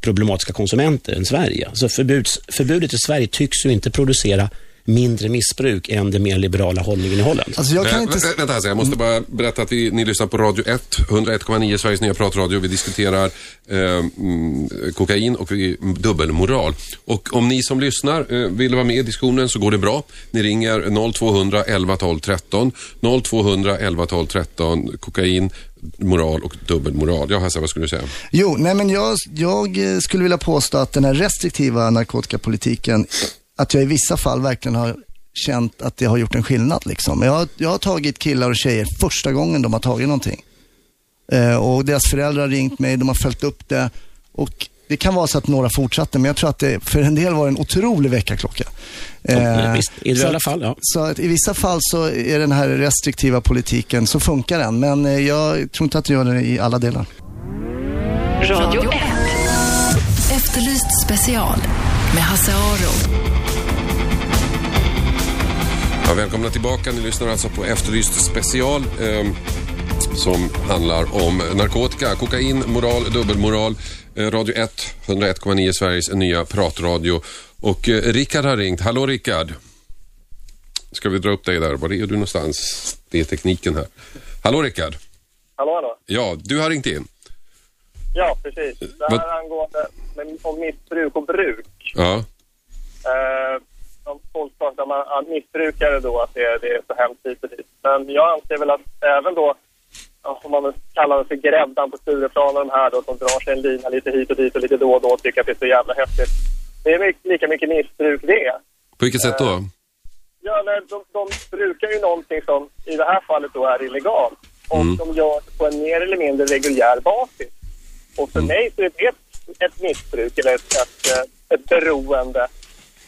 problematiska konsumenter än Sverige. Så förbuds, förbudet i Sverige tycks ju inte producera mindre missbruk än den mer liberala hållningen i Holland. Alltså jag kan inte... vä- Vänta Hasse, jag måste bara berätta att vi, ni lyssnar på Radio 1, 101,9 Sveriges nya pratradio. Vi diskuterar eh, mm, kokain och vi, dubbelmoral. Och om ni som lyssnar eh, vill vara med i diskussionen så går det bra. Ni ringer 0200 11 12 13. 0200 11 12 13. Kokain, moral och dubbelmoral. Ja Hasse, vad skulle du säga? Jo, nej men jag, jag eh, skulle vilja påstå att den här restriktiva narkotikapolitiken, att jag i vissa fall verkligen har känt att det har gjort en skillnad. Liksom. Jag, har- jag har tagit killar och tjejer första gången de har tagit någonting. Eh, och deras föräldrar har ringt mig, de har följt upp det. Och det kan vara så att några fortsatte, men jag tror att det för en del var en otrolig väckarklocka. Ja, visst, i så alla att- fall, ja. Så att i vissa fall så är den här restriktiva politiken, så funkar den. Men eh, jag tror inte att det gör det i alla delar. Radio 1. Efterlyst special med Hasse Aro. Ja, välkomna tillbaka. Ni lyssnar alltså på Efterlyst special eh, som handlar om narkotika, kokain, moral, dubbelmoral. Eh, Radio 1, 101,9 Sveriges nya pratradio. Och eh, Rickard har ringt. Hallå Rickard. Ska vi dra upp dig där? Var är du någonstans? Det är tekniken här. Hallå Rickard. Hallå, hallå. Ja, du har ringt in. Ja, precis. Det här angående med, om missbruk och bruk. Ja. Eh, om folk pratar om missbrukare då, att det, det är så hemskt hit och dit. Men jag anser väl att även då, om man vill kalla det för gräddan på Stureplan och de här då som drar sig en lina lite hit och dit och lite då och då och tycker att det är så jävla häftigt. Det är mycket, lika mycket missbruk det. På vilket sätt då? Ja, nej, de, de brukar ju någonting som i det här fallet då är illegalt. Och de gör det på en mer eller mindre reguljär basis. Och för mig så är det ett, ett missbruk eller ett, ett, eh, ett beroende.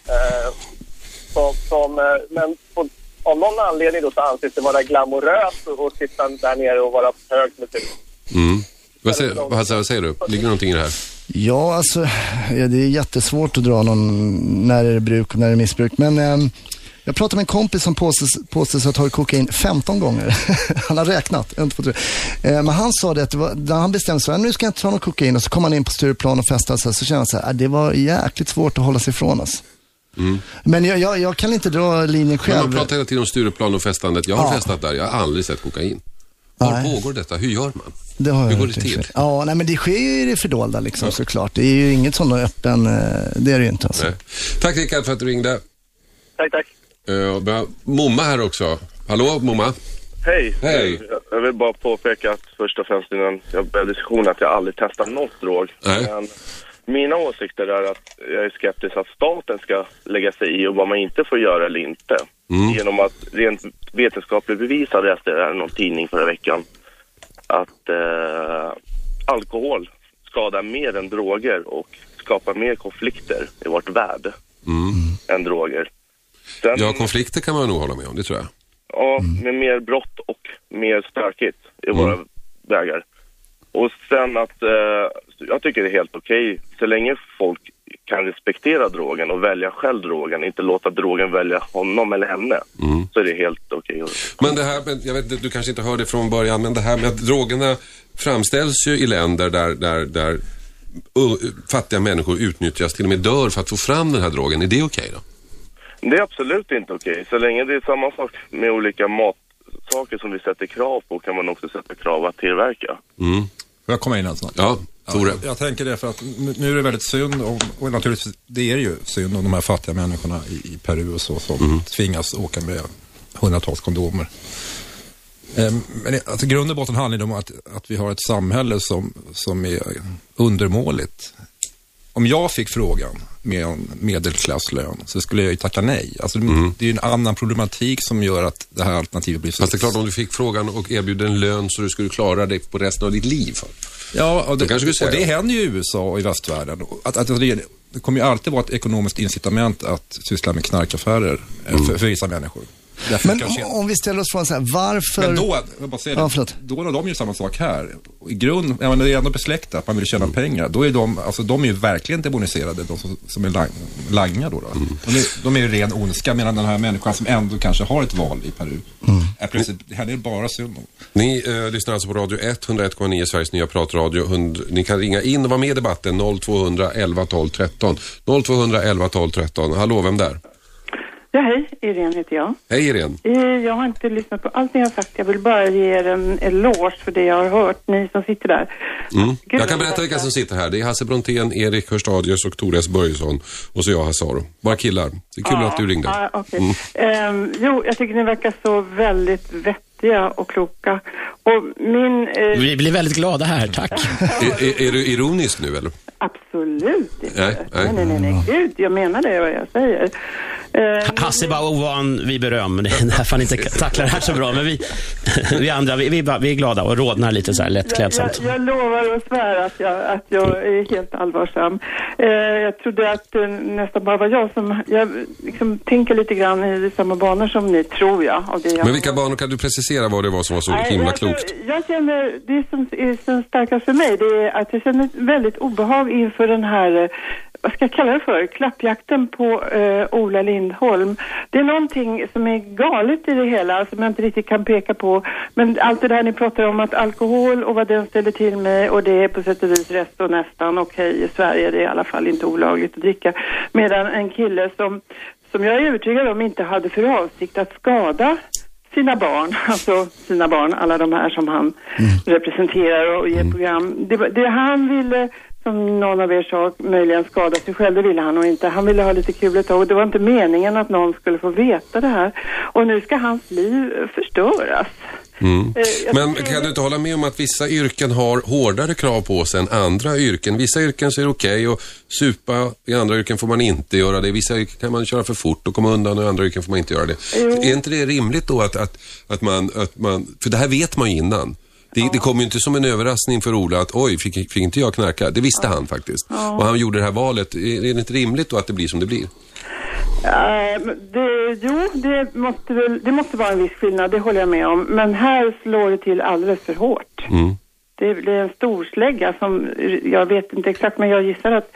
Eh, som, som, eh, men på, av någon anledning då så anses det vara glamoröst att- att sitta där nere och vara hög musik. Mm. Vad, säger, Hasse, vad säger du? Ligger det någonting i det här? Ja, alltså, ja, det är jättesvårt att dra någon, när är det bruk och när är det missbruk. Men ehm, jag pratade med en kompis som påstås, påstås ha tagit kokain 15 gånger. han har räknat, en, två, tre. Eh, men han sa det att det var, när han bestämde sig, nu ska jag inte ta någon kokain och så kom han in på Stureplan och festade så, här, så kände han så här, "Ah, det var jäkligt svårt att hålla sig ifrån oss. Men jag, jag, jag kan inte dra linjen Men själv. man pratar hela tiden om Stureplan och festandet. Jag har Ja. festat där. Jag har aldrig sett kokain. Var Nej. pågår detta? Hur gör man? Det har Hur jag går det till? Ja, nej, men det sker ju i det fördolda liksom, såklart. Det är ju inget sån öppen, eh, det är det ju inte. Alltså. Nej. Tack Rickard för att du ringde. Tack, tack. Uh, Momma här också. Hallå Momma? Hej. Hej. Jag vill bara påpeka att först och främst innan jag börjar diskussionen att jag aldrig testat något drog. Nej. Men mina åsikter är att jag är skeptisk att staten ska lägga sig i och vad man inte får göra eller inte. Genom att rent vetenskapligt bevisa, läste jag i någon tidning förra veckan, att eh, alkohol skadar mer än droger och skapar mer konflikter i vårt värld än droger. Sen, Ja, konflikter kan man nog hålla med om, det tror jag. Ja, med mer brott och mer stökigt i våra vägar. Och sen att eh, jag tycker det är helt okej så länge folk kan respektera drogen och välja själv drogen, inte låta drogen välja honom eller henne, så är det helt okej. Men det här, med- jag vet du kanske inte hörde från början, men det här med att drogerna framställs ju i länder där, där, där fattiga människor utnyttjas, till och med dör för att få fram den här drogen. Är det okej då? Det är absolut inte okej. Så länge det är samma sak med olika matsaker som vi sätter krav på kan man också sätta krav att tillverka. Får jag komma in alltså? Ja, Tore. jag, jag tänker det för att nu, är det väldigt synd om, och naturligtvis det är ju synd om de här fattiga människorna i, i Peru och så som tvingas åka med hundratals kondomer. Ehm, Men det- alltså, grund och botten handlar det om att, att vi har ett samhälle som, som är undermåligt om jag fick frågan med en medelklasslön så skulle jag ju tacka nej. Alltså, Det är ju en annan problematik som gör att det här alternativet blir så... Fast det är klart, om du fick frågan och erbjuder en lön så du skulle klara dig på resten av ditt liv. Ja, och det, säger. och det händer ju i USA och i västvärlden. Att, att, det, det kommer ju alltid vara ett ekonomiskt incitament att syssla med knarkaffärer eh, för, för vissa människor. Därför Men kanske- om vi ställer oss frågan så här, varför... Men då, jag bara säger Ja, det, då när de gör samma sak här, i grund, ja, men det är ändå besläktat, man vill tjäna pengar, då är de, alltså de är ju verkligen demoniserade, de som, som är lang, langar då. då. De, är, de är ju ren ondska, medan den här människan som ändå kanske har ett val i Peru, är plötsligt, det här är bara synd om. Ni eh, lyssnar alltså på Radio 101,9, Sveriges nya pratradio. Hund, ni kan ringa in och vara med i debatten 0200 11 12 13. 0200 11 12 13. Hallå, vem där? Ja, hej. Irene heter jag. Hej Irene. Eh, Jag har inte lyssnat på allt ni har sagt. Jag vill bara ge er en eloge för det jag har hört, ni som sitter där. Mm. Gud, Jag kan berätta vilka som sitter här. Det är Hasse Brontén, Erik Hörstadius och Tores Börjesson. Och så jag, Hassaro. Bara killar. Det är kul att du ringde. Ja, okej. Ehm, jo, jag tycker ni verkar så väldigt vettiga och kloka. Och min... Eh, Vi blir väldigt glada här, tack. Är, är, är du ironisk nu eller? absolut inte. Nej, nej. nej, nej, nej, Gud, jag menar det vad jag säger. Ehm, Hasse är bara ovan vid beröm. Det är därför han inte tacklar det här så bra. Men vi, vi andra, vi, vi, vi är glada och rodnar lite så här lätt Jag, jag, jag lovar och svär att jag, att jag är helt allvarsam. Eh, jag trodde att det nästan bara var jag som... Jag liksom tänker lite grann i samma banor som ni, tror jag. Av det jag Men vilka banor kan du precisera vad det var som var så Nej, himla alltså, klokt? Jag känner, det som är så starkast för mig, det är att jag känner ett väldigt obehag inför den här, eh, vad ska jag kalla det för, klappjakten på eh, Ola Lindholm. Det är någonting som är galet i det hela, som jag inte riktigt kan peka på. Men allt det där ni pratar om att alkohol och vad den ställer till med och det är på sätt och vis rest och nästan okej i Sverige, det är i alla fall inte olagligt att dricka. Medan en kille som, som jag är övertygad om inte hade för avsikt att skada sina barn, alltså sina barn, alla de här som han representerar och ger program. Det, det han ville, som någon av er sa, möjligen skada sig själv, det ville han nog inte. Han ville ha lite kul ett tag och det var inte meningen att någon skulle få veta det här. Och nu ska hans liv förstöras. Mm. Eh, Men kan du inte hålla med om att vissa yrken har hårdare krav på sig än andra yrken? Vissa yrken så är det okej att supa, i andra yrken får man inte göra det. I vissa yrken kan man köra för fort och komma undan och i andra yrken får man inte göra det. Jo. Är inte det rimligt då att, att, att, man, att man, för det här vet man ju innan. Det, det kom ju inte som en överraskning för Ola att oj, fick, fick inte jag knarka? Det visste han faktiskt. Och han gjorde det här valet. Är, det inte rimligt då att det blir som det blir? Men det, jo, det måste, väl, det måste vara en viss skillnad, det håller jag med om. Men här slår det till alldeles för hårt. Mm. Det, det är en stor slägga som, jag vet inte exakt, men jag gissar att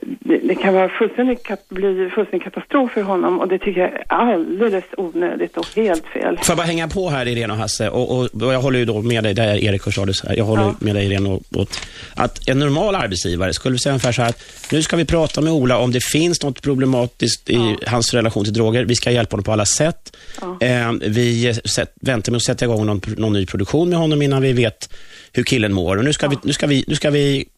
det, det kan vara fullständigt, bli fullständig katastrof för honom och det tycker jag är alldeles onödigt och helt fel. Får jag bara hänga på här, Irene och Hasse? Och, och, och jag håller ju då med dig, där är Erik Hörstadius här. Jag håller Ja. med dig, Irene, och, och, att en normal arbetsgivare skulle säga ungefär så här att nu ska vi prata med Ola om det finns något problematiskt i hans relation till droger. Vi ska hjälpa honom på alla sätt. Eh, vi sätt, väntar med att sätta igång någon, någon ny produktion med honom innan vi vet hur killen mår. Och nu ska vi, nu ska vi, nu ska vi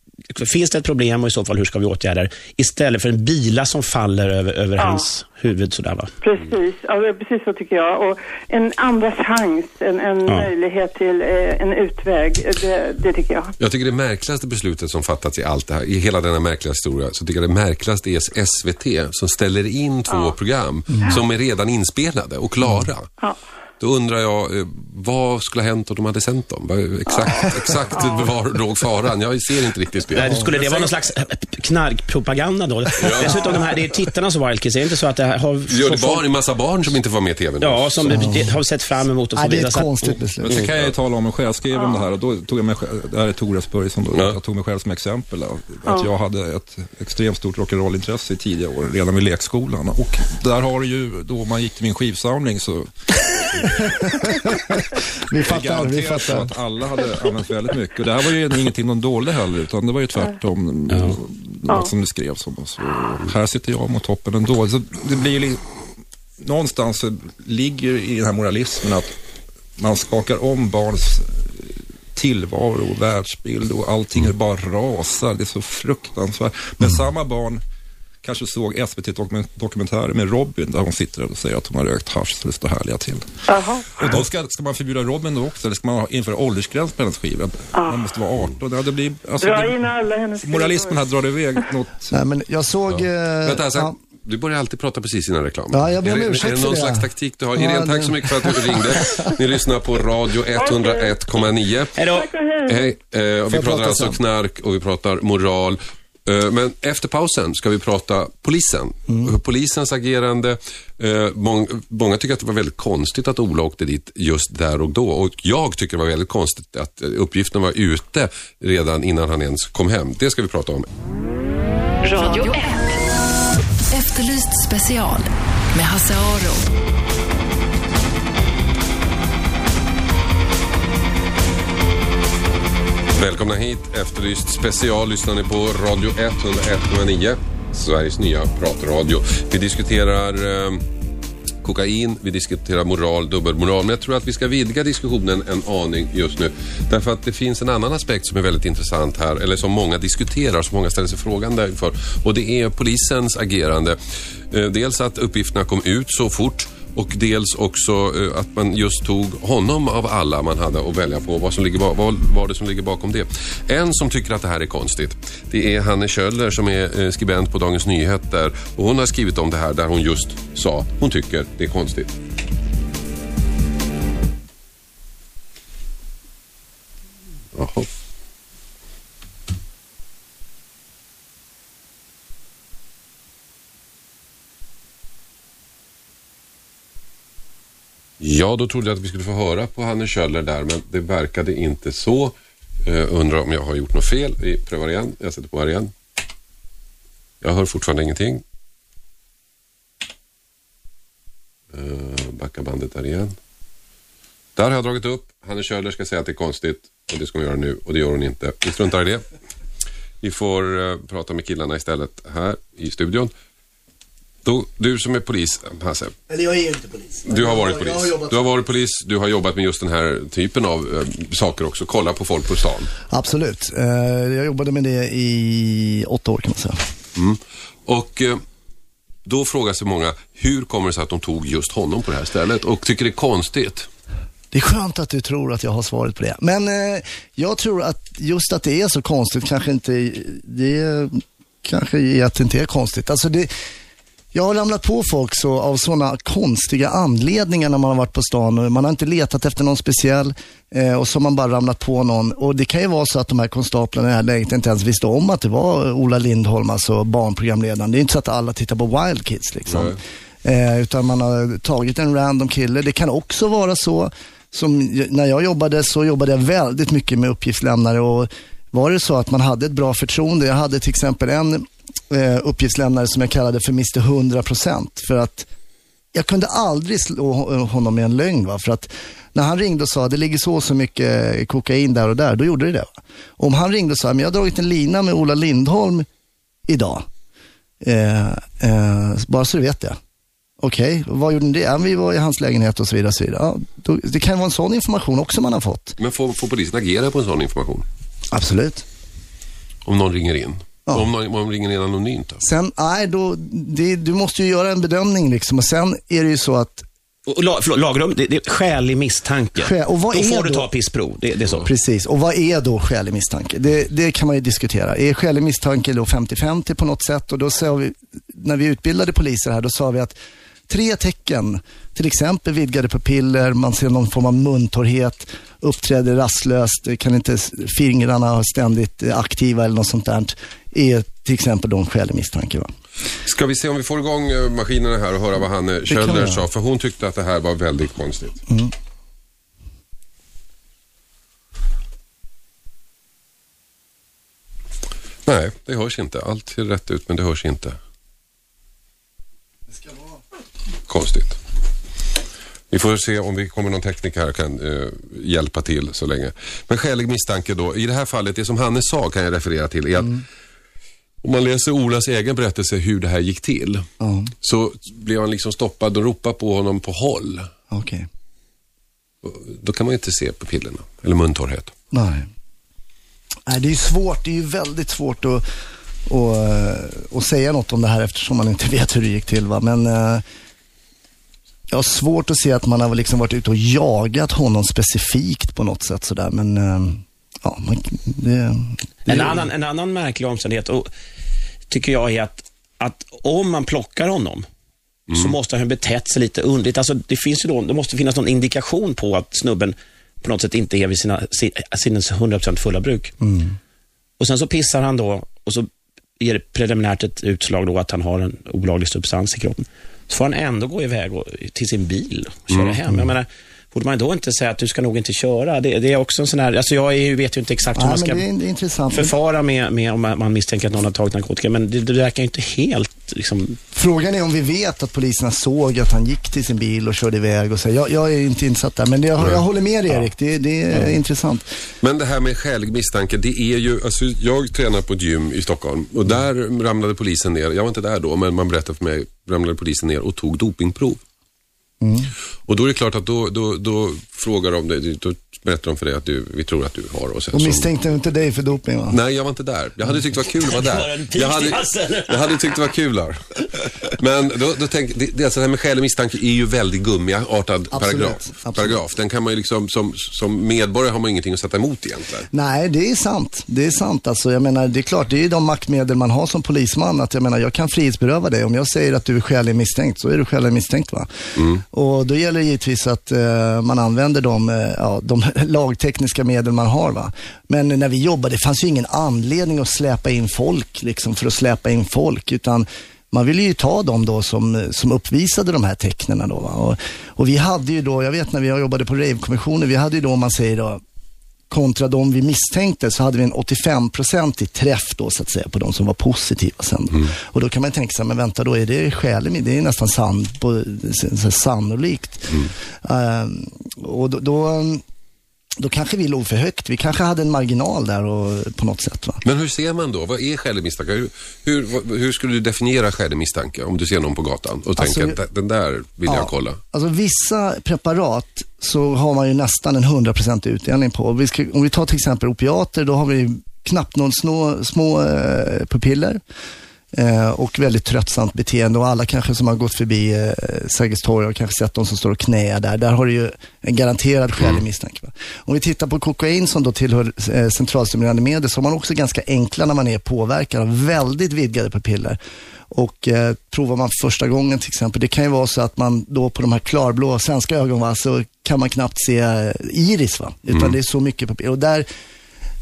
Finns det ett problem och i så fall hur ska vi åtgärda det? Istället för en bila som faller över, över Ja. hans huvud sådär va? Precis, ja, precis så tycker jag. Och en andra chans, en, en Ja. möjlighet till eh, en utväg, det, det tycker jag. Jag tycker det märkligaste beslutet som fattats i allt det här, i hela denna märkliga historia, så tycker jag det märkligaste är SVT som ställer in två program som är redan inspelade och klara. Ja. Då undrar jag, eh, vad skulle ha hänt om de hade sänt dem? Exakt, exakt var låg faran? Jag ser inte riktigt Nej, spelet. skulle det vara någon slags eh, knarkpropaganda då? Dessutom, de här, det är tittarna som Kids. Är det inte så att det har... Gör det så barn, folk- en massa barn som inte får med i TV nu? Ja, som det, har sett fram emot och så Nej, det är vidare. ett så att- konstigt Men beslut. så kan jag ju tala om mig själv. Jag skrev om det här och då tog jag mig själv, det här är Tores Börjesson då, Ja. jag tog mig själv som exempel. Att jag hade ett extremt stort rock'n'roll-intresse i tidiga år, redan vid lekskolan. Och där har du ju, då man gick till min skivsamling så Vi fattar, vi fattar. att alla hade använt väldigt mycket. Och det här var ju ingenting de dolde heller, utan det var ju tvärtom något som det skrevs om. Så här sitter jag mot toppen ändå. Så det blir ju li- någonstans så ligger i den här moralismen att man skakar om barns tillvaro och världsbild och allting är bara rasar. Det är så fruktansvärt. Men samma barn kanske såg SVT-dokumentärer med Robin där hon sitter och säger att hon har rökt hasch så det står härliga till. Jaha. Och då ska, ska man förbjuda Robin då också eller ska man införa åldersgräns på hennes skiva? Man måste vara 18. Ja, det blir, alltså, Dra det, in alla hennes moralismen här drar iväg något. Nej, men jag såg... eh, Vänta, alltså, ja. Du börjar alltid prata precis innan reklam. Ja, jag ber om ursäkt är det någon det. slags taktik du har? Ja, Irene, tack det- så mycket för att du ringde. Ni lyssnar på Radio 101,9. Hej då. Hej. Eh, och vi pratar prata alltså sen? knark och vi pratar moral. Eh, Men efter pausen ska vi prata polisen. Mm. Polisens agerande. Eh, mång, många tycker att det var väldigt konstigt att Ola åkte dit just där och då. Och jag tycker det var väldigt konstigt att eh, uppgiften var ute redan innan han ens kom hem. Det ska vi prata om. Radio 1. Efterlyst special med Hasse Aro. Välkomna hit. Efterlyst special lyssnar ni på Radio 101,9. Sveriges nya pratradio. Vi diskuterar eh, kokain, vi diskuterar moral, dubbelmoral. Men jag tror att vi ska vidga diskussionen en aning just nu. Därför att det finns en annan aspekt som är väldigt intressant här, eller som många diskuterar, som många ställer sig frågande inför. Och det är polisens agerande. Eh, dels att uppgifterna kom ut så fort och dels också eh, att man just tog honom av alla man hade att välja på. Vad, som ligger, vad var det som ligger bakom det? En som tycker att det här är konstigt, det är Hanne Kjöller som är eh, skribent på Dagens Nyheter. Och hon har skrivit om det här där hon just sa, hon tycker det är konstigt. Jaha. Ja, då trodde jag att vi skulle få höra på Hanne Kjöller där, men det verkade inte så. Uh, undrar om jag har gjort något fel. Vi prövar igen. Jag sätter på här igen. Jag hör fortfarande ingenting. Uh, backa bandet där igen. Där har jag dragit upp. Hanne Kjöller ska säga att det är konstigt och det ska hon göra nu och det gör hon inte. Vi struntar i det. Vi får uh, prata med killarna istället här i studion. Då, du som är polis, Hasse. Eller jag är inte polis. Du har varit Jag polis. har jobbat Du har varit polis, du har jobbat med just den här typen av eh, saker också. Kolla på folk på stan. Absolut. Eh, Jag jobbade med det i åtta år kan man säga. Och eh, då frågar sig många, hur kommer det sig att de tog just honom på det här stället och tycker det är konstigt? Det är skönt att du tror att jag har svaret på det. Men eh, jag tror att just att det är så konstigt kanske inte, det kanske är att det inte är konstigt. Alltså det, jag har ramlat på folk så, av sådana konstiga anledningar när man har varit på stan och man har inte letat efter någon speciell eh, och så har man bara ramlat på någon. Och det kan ju vara så att de här konstaplarna i det här läget inte ens visste om att det var Ola Lindholm, alltså barnprogramledaren. Det är inte så att alla tittar på Wild Kids liksom. Eh, utan man har tagit en random kille. Det kan också vara så, som när jag jobbade så jobbade jag väldigt mycket med uppgiftslämnare och var det så att man hade ett bra förtroende. Jag hade till exempel en eh, uppgiftslämnare som jag kallade för Mr 100% för att jag kunde aldrig slå ho- honom med en lögn. Va? För att när han ringde och sa det ligger så och så mycket kokain där och där, då gjorde det det. Va? Om han ringde och sa, men jag har dragit en lina med Ola Lindholm idag. Eh, eh, bara så du vet det. Okej, vad gjorde ni det? Ja, vi var i hans lägenhet och så vidare. Och så vidare. Ja, då, det kan vara en sån information också man har fått. Men får, får polisen agera på en sån information? Absolut. Om någon ringer in? Ja. Om om någon ringer in anonymt då? Sen, nej, då, det, du måste ju göra en bedömning liksom. Och sen är det ju så att Och, la, förlåt, lagrum, det, det är skälig misstanke. Skä- och vad då är får du då- ta pissprov. Det, det är så. Precis, och vad är då skälig misstanke? Det, det kan man ju diskutera. Är skälig misstanke då 50-50 på något sätt? Och då sa vi, när vi utbildade poliser här, då sa vi att tre tecken, till exempel vidgade pupiller, man ser någon form av muntorrhet, uppträder rastlöst, kan inte fingrarna ständigt eh, aktiva eller något sånt där, är till exempel då en skälig misstanke. Va? Ska vi se om vi får igång eh, maskinerna här och höra vad Hanne vi Kjöller sa? För hon tyckte att det här var väldigt konstigt. Nej, det hörs inte. Allt ser rätt ut men det hörs inte. Konstigt. Vi får se om vi kommer någon tekniker här och kan eh, hjälpa till så länge. Men skälig misstanke då. I det här fallet, det som Hanne sa kan jag referera till är att om man läser Olas egen berättelse hur det här gick till Ja, så blev han liksom stoppad och ropade på honom på håll. okej. Då kan man ju inte se på pillerna eller muntorrhet. Nej. Nej, det är ju svårt. Det är ju väldigt svårt att, och, och säga något om det här eftersom man inte vet hur det gick till. Va? Men eh, jag har svårt att se att man har liksom varit ute och jagat honom specifikt på något sätt sådär. Men eh, ja, man, det, det, En annan, en annan märklig omständighet och, tycker jag är att, att om man plockar honom så måste han ha betett sig lite underligt. Alltså, det, finns ju då, det måste finnas någon indikation på att snubben på något sätt inte är vid sina, si- sinnes 100% fulla bruk. Och sen så pissar han då och så ger det preliminärt ett utslag då att han har en olaglig substans i kroppen. Så får han ändå gå iväg och, till sin bil och köra hem. Jag menar, borde man då inte säga att du ska nog inte köra? Det, det är också en sån här, alltså jag är, vet ju inte exakt hur man ska det det intressant. förfara med, med om man misstänker att någon har tagit narkotika, men det, det verkar ju inte helt liksom, Frågan är om vi vet att poliserna såg att han gick till sin bil och körde iväg och så. Jag, jag är inte insatt där, men jag, jag håller med dig Erik. Det, det är intressant. Men det här med skälig misstanke, det är ju, alltså jag tränar på ett gym i Stockholm och där ramlade polisen ner, jag var inte där då, men man berättade för mig, ramlade polisen ner och tog dopingprov. Och då är det klart att då, då, då frågar de dig, då berättar de för dig att du, vi tror att du har och sen Och så- misstänkte inte dig för doping va? Nej, jag var inte där. Jag hade tyckt det var kul att vara där. Jag hade, jag hade tyckt det var kul där. Men då, då tänk, det, det, alltså det här med skälig misstanke är ju väldigt gummiartad paragraf. absolut. paragraf. Den kan man ju liksom, som, som medborgare har man ingenting att sätta emot egentligen. Nej, det är sant. Det är sant. Alltså, jag menar, det är klart, det är ju de maktmedel man har som polisman. Att jag menar, jag kan frihetsberöva dig. Om jag säger att du är skäligen misstänkt, så är du skäligen misstänkt. Va? Och då gäller det givetvis att eh, man använder de, eh, ja, de lagtekniska medel man har. Va? Men när vi jobbade, det fanns ju ingen anledning att släpa in folk, liksom, för att släpa in folk. Utan man ville ju ta dem då som, som uppvisade de här tecknen. Då? Och, och vi hade ju då, jag vet när vi jobbade på Rave-kommissionen, vi hade ju då, om man säger då, kontra de vi misstänkte så hade vi en 85-procentig träff då så att säga på de som var positiva sen. Och då kan man tänka sig, men vänta då, är det skäligt? Det är nästan san, på, sannolikt. Ehm, och då, då, då kanske vi låg för högt. Vi kanske hade en marginal där och, på något sätt. Va? Men hur ser man då? Vad är skälig misstanke? Hur, hur, hur skulle du definiera skälig misstanke om du ser någon på gatan och Alltså, tänker att den där vill jag kolla? Alltså vissa preparat så har man ju nästan en 100% utdelning på. Vi ska, om vi tar till exempel opiater, då har vi knappt någon små, små eh, pupiller. Eh, och väldigt tröttsamt beteende och alla kanske som har gått förbi eh, Sergels torg har kanske sett de som står och knäar där. Där har du ju en garanterad skälig misstanke. Va? Om vi tittar på kokain som då tillhör eh, centralstimulerande medel så har man också ganska enkla när man är påverkad av väldigt vidgade pupiller. Och eh, provar man första gången till exempel, det kan ju vara så att man då på de här klarblå svenska ögonen va, så kan man knappt se eh, iris va, utan det är så mycket pupiller. Och där,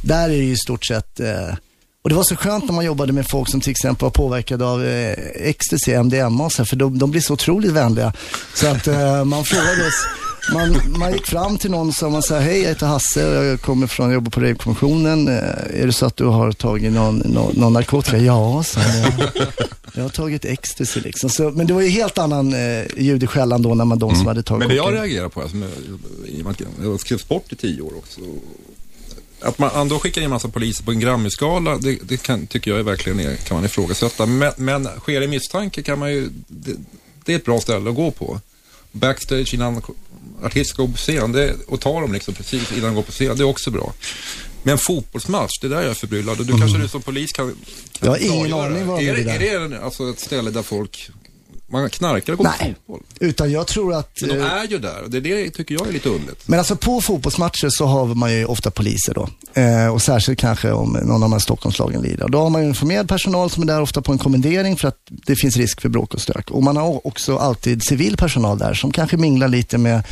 där är det ju i stort sett eh, och det var så skönt när man jobbade med folk som till exempel var påverkade av eh, ecstasy, MDMA och så här, för de, de blir så otroligt vänliga. Så att eh, man frågade oss, man, man gick fram till någon man sa, hej jag heter Hasse och jag kommer från, jag jobbar på Rave-kommissionen. Eh, är det så att du har tagit någon, någon, någon narkotika? Ja, sa jag. Jag har tagit ecstasy liksom. Så, men det var ju helt annan eh, ljud i skällan då när man de som hade tagit Men det jag reagerar på, alltså, med, och att jag har skrivit sport i tio år också. Att man ändå skickar in en massa poliser på en Grammy-skala, det, det kan, tycker jag är verkligen är, kan man ifrågasätta. Men, men sker det misstanke kan man ju, det, det är ett bra ställe att gå på. Backstage innan artist går på scen det, och ta dem liksom precis innan de går på scen, det är också bra. Men fotbollsmatch, det där är jag förbryllad. Och du kanske du som polis kan, kan Jag har ingen aning vad är det det, är det alltså ett ställe där folk, man knarkar och går på Nej. fotboll? Utan jag tror att... Men de eh, är ju där och det, är det tycker jag är lite underligt. Men alltså på fotbollsmatcher så har man ju ofta poliser då. Eh, och särskilt kanske om någon av de här Stockholmslagen lider. Och Då har man ju informerad personal som är där ofta på en kommendering för att det finns risk för bråk och stök. Och man har också alltid civil personal där som kanske minglar lite med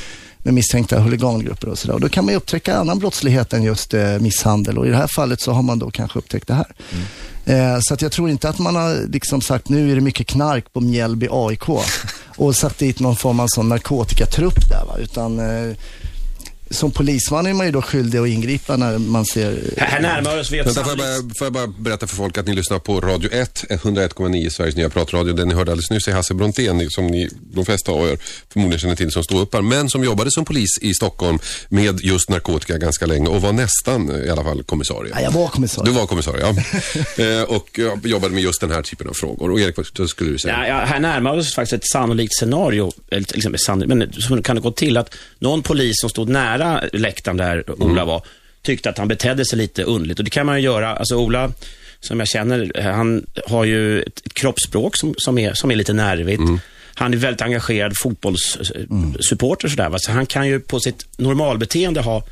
med misstänkta huligangrupper och sådär. Då kan man ju upptäcka annan brottslighet än just eh, misshandel. Och i det här fallet så har man då kanske upptäckt det här. Eh, så att jag tror inte att man har liksom sagt nu är det mycket knark på Mjällby AIK och satt dit någon form av sån narkotikatrupp där. Va? Utan eh, som polisman är man ju då skyldig att ingripa när man ser... Här, närmar oss vi ett Vänta, får jag, bara, får jag bara berätta för folk att ni lyssnar på Radio 1, 101,9 Sveriges nya pratradio. Den ni hörde alldeles nyss är Hasse Brontén, som ni, de flesta av er förmodligen känner till som ståuppare, men som jobbade som polis i Stockholm med just narkotika ganska länge och var nästan eh, i alla fall kommissarie. Ja, jag var kommissarie. Du var kommissarie, ja. eh, och jobbade med just den här typen av frågor. Och Erik, vad skulle du säga? Ja, ja, här närmar oss faktiskt ett sannolikt scenario, eller exempel sannolikt, men så kan det gå till att någon polis som stod nära läktaren där Ola var, tyckte att han betedde sig lite underligt. Och det kan man ju göra, alltså Ola som jag känner, han har ju ett, ett kroppsspråk som, som, är, som är lite nervigt. Han är väldigt engagerad fotbollssupporter sådär. Va? Så han kan ju på sitt normalbeteende ha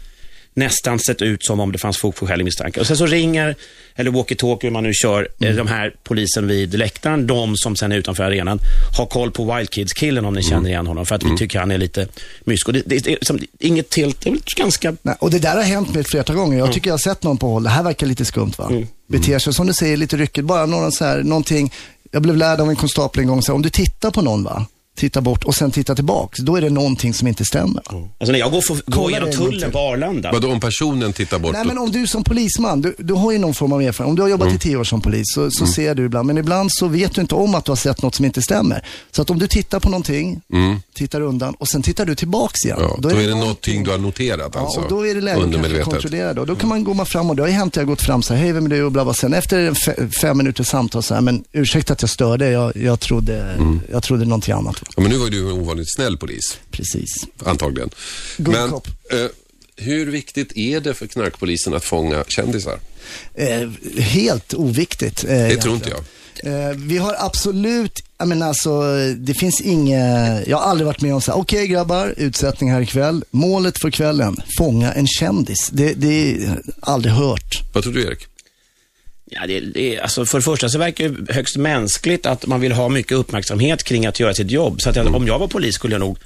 nästan sett ut som om det fanns fog för skälig misstanke. Och sen så ringer, eller walkie-talkie, hur man nu kör, eh, de här polisen vid läktaren, de som sen är utanför arenan, har koll på Wild Kids-killen om ni känner igen honom, för att vi tycker han är lite mysk. Och det, det, det som, inget helt, det är väl ganska... Nej, och det där har hänt mig ett flertal gånger. Jag tycker jag har sett någon på håll. Det här verkar lite skumt va? Beter sig som du säger lite ryckigt. Bara någon så här, någonting. Jag blev lärd av en konstapel en gång, så här, om du tittar på någon va, titta bort och sen titta tillbaks, då är det någonting som inte stämmer. Alltså när jag går, för, går Kolla genom det tullen på Arlanda, Vadå om personen tittar bort? Nej men om du som polisman, du, du har ju någon form av erfarenhet. Om du har jobbat Mm. i tio år som polis så, så ser du ibland, men ibland så vet du inte om att du har sett något som inte stämmer. Så att om du tittar på någonting, tittar undan och sen tittar du tillbaks igen. Mm. Ja, då är det någonting du har noterat alltså? Ja, och då är det läge att kontrollera det. Och då kan man gå fram och det har ju hänt att jag har gått fram så här, hej vem är du och bla bla. Sen efter fem minuters samtal så här, men ursäkta att jag störde, jag, jag, trodde, Mm. jag trodde någonting annat. Ja, men nu var du en ovanligt snäll polis, Precis. antagligen. Good men eh, hur viktigt är det för knarkpolisen att fånga kändisar? Eh, helt oviktigt. Eh, Det tror inte jag. Eh, vi har absolut, jag menar alltså, det finns inget, jag har aldrig varit med om så här, okej grabbar, utsättning här ikväll. Målet för kvällen, fånga en kändis. Det, det är aldrig hört. Vad tror du Erik? Ja, det, det, alltså för det första så verkar det högst mänskligt att man vill ha mycket uppmärksamhet kring att göra sitt jobb. Så att jag, om jag var polis skulle jag nog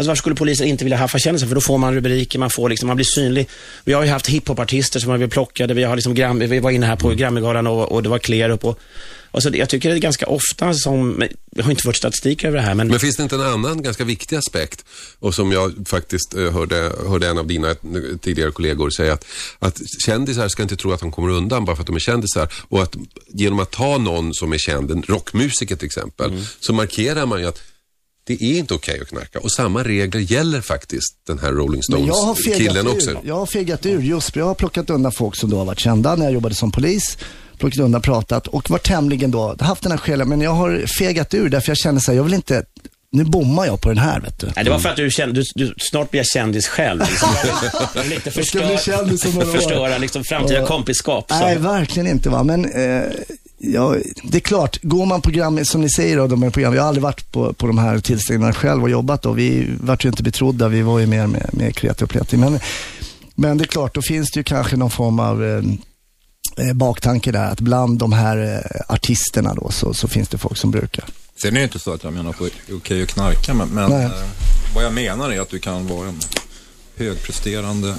Alltså varför skulle polisen inte vilja haffa kändisar? För då får man rubriker, man, får liksom, man blir synlig. Vi har ju haft hiphopartister som har blivit plockade. Vi, har liksom gram, vi var inne här på Grammygalan och, och det var Klerup. Och, och så jag tycker det är ganska ofta som, jag har inte fått statistik över det här, men, Men finns det inte en annan ganska viktig aspekt och som jag faktiskt eh, hörde, hörde en av dina tidigare kollegor säga att, att kändisar ska inte tro att de kommer undan bara för att de är kändisar och att genom att ta någon som är känd, en rockmusiker till exempel, Mm. så markerar man ju att det är inte okej att knarka och samma regler gäller faktiskt den här Rolling Men jag har Stones-killen fegat också. ur. Jag har fegat ur just för jag har plockat undan folk som då har varit kända när jag jobbade som polis. Plockat undan, pratat och varit tämligen då, haft den här själen, men jag har fegat ur därför jag känner så här, jag vill inte, nu bommar jag på den här vet du. nej, det var för att du, kände, du, du snart blir jag kändis själv. Liksom. Vill inte Jag ska bli förstöra, kändis om några år. förstöra liksom, framtida kompiskap. Så. Nej, verkligen inte va. Men eh, ja, det är klart, går man program, som ni säger då, de här program, jag har aldrig varit på, på de här tillställningarna själv och jobbat då. Vi vart ju inte betrodda, vi var ju mer med, med kreti och pleti. Men, men det är klart, då finns det ju kanske någon form av eh, eh, baktanke där, att bland de här eh, artisterna då så, så finns det folk som brukar. Sen är det inte så att jag menar är okej att knarka, men, men eh, vad jag menar är att du kan vara en högpresterande,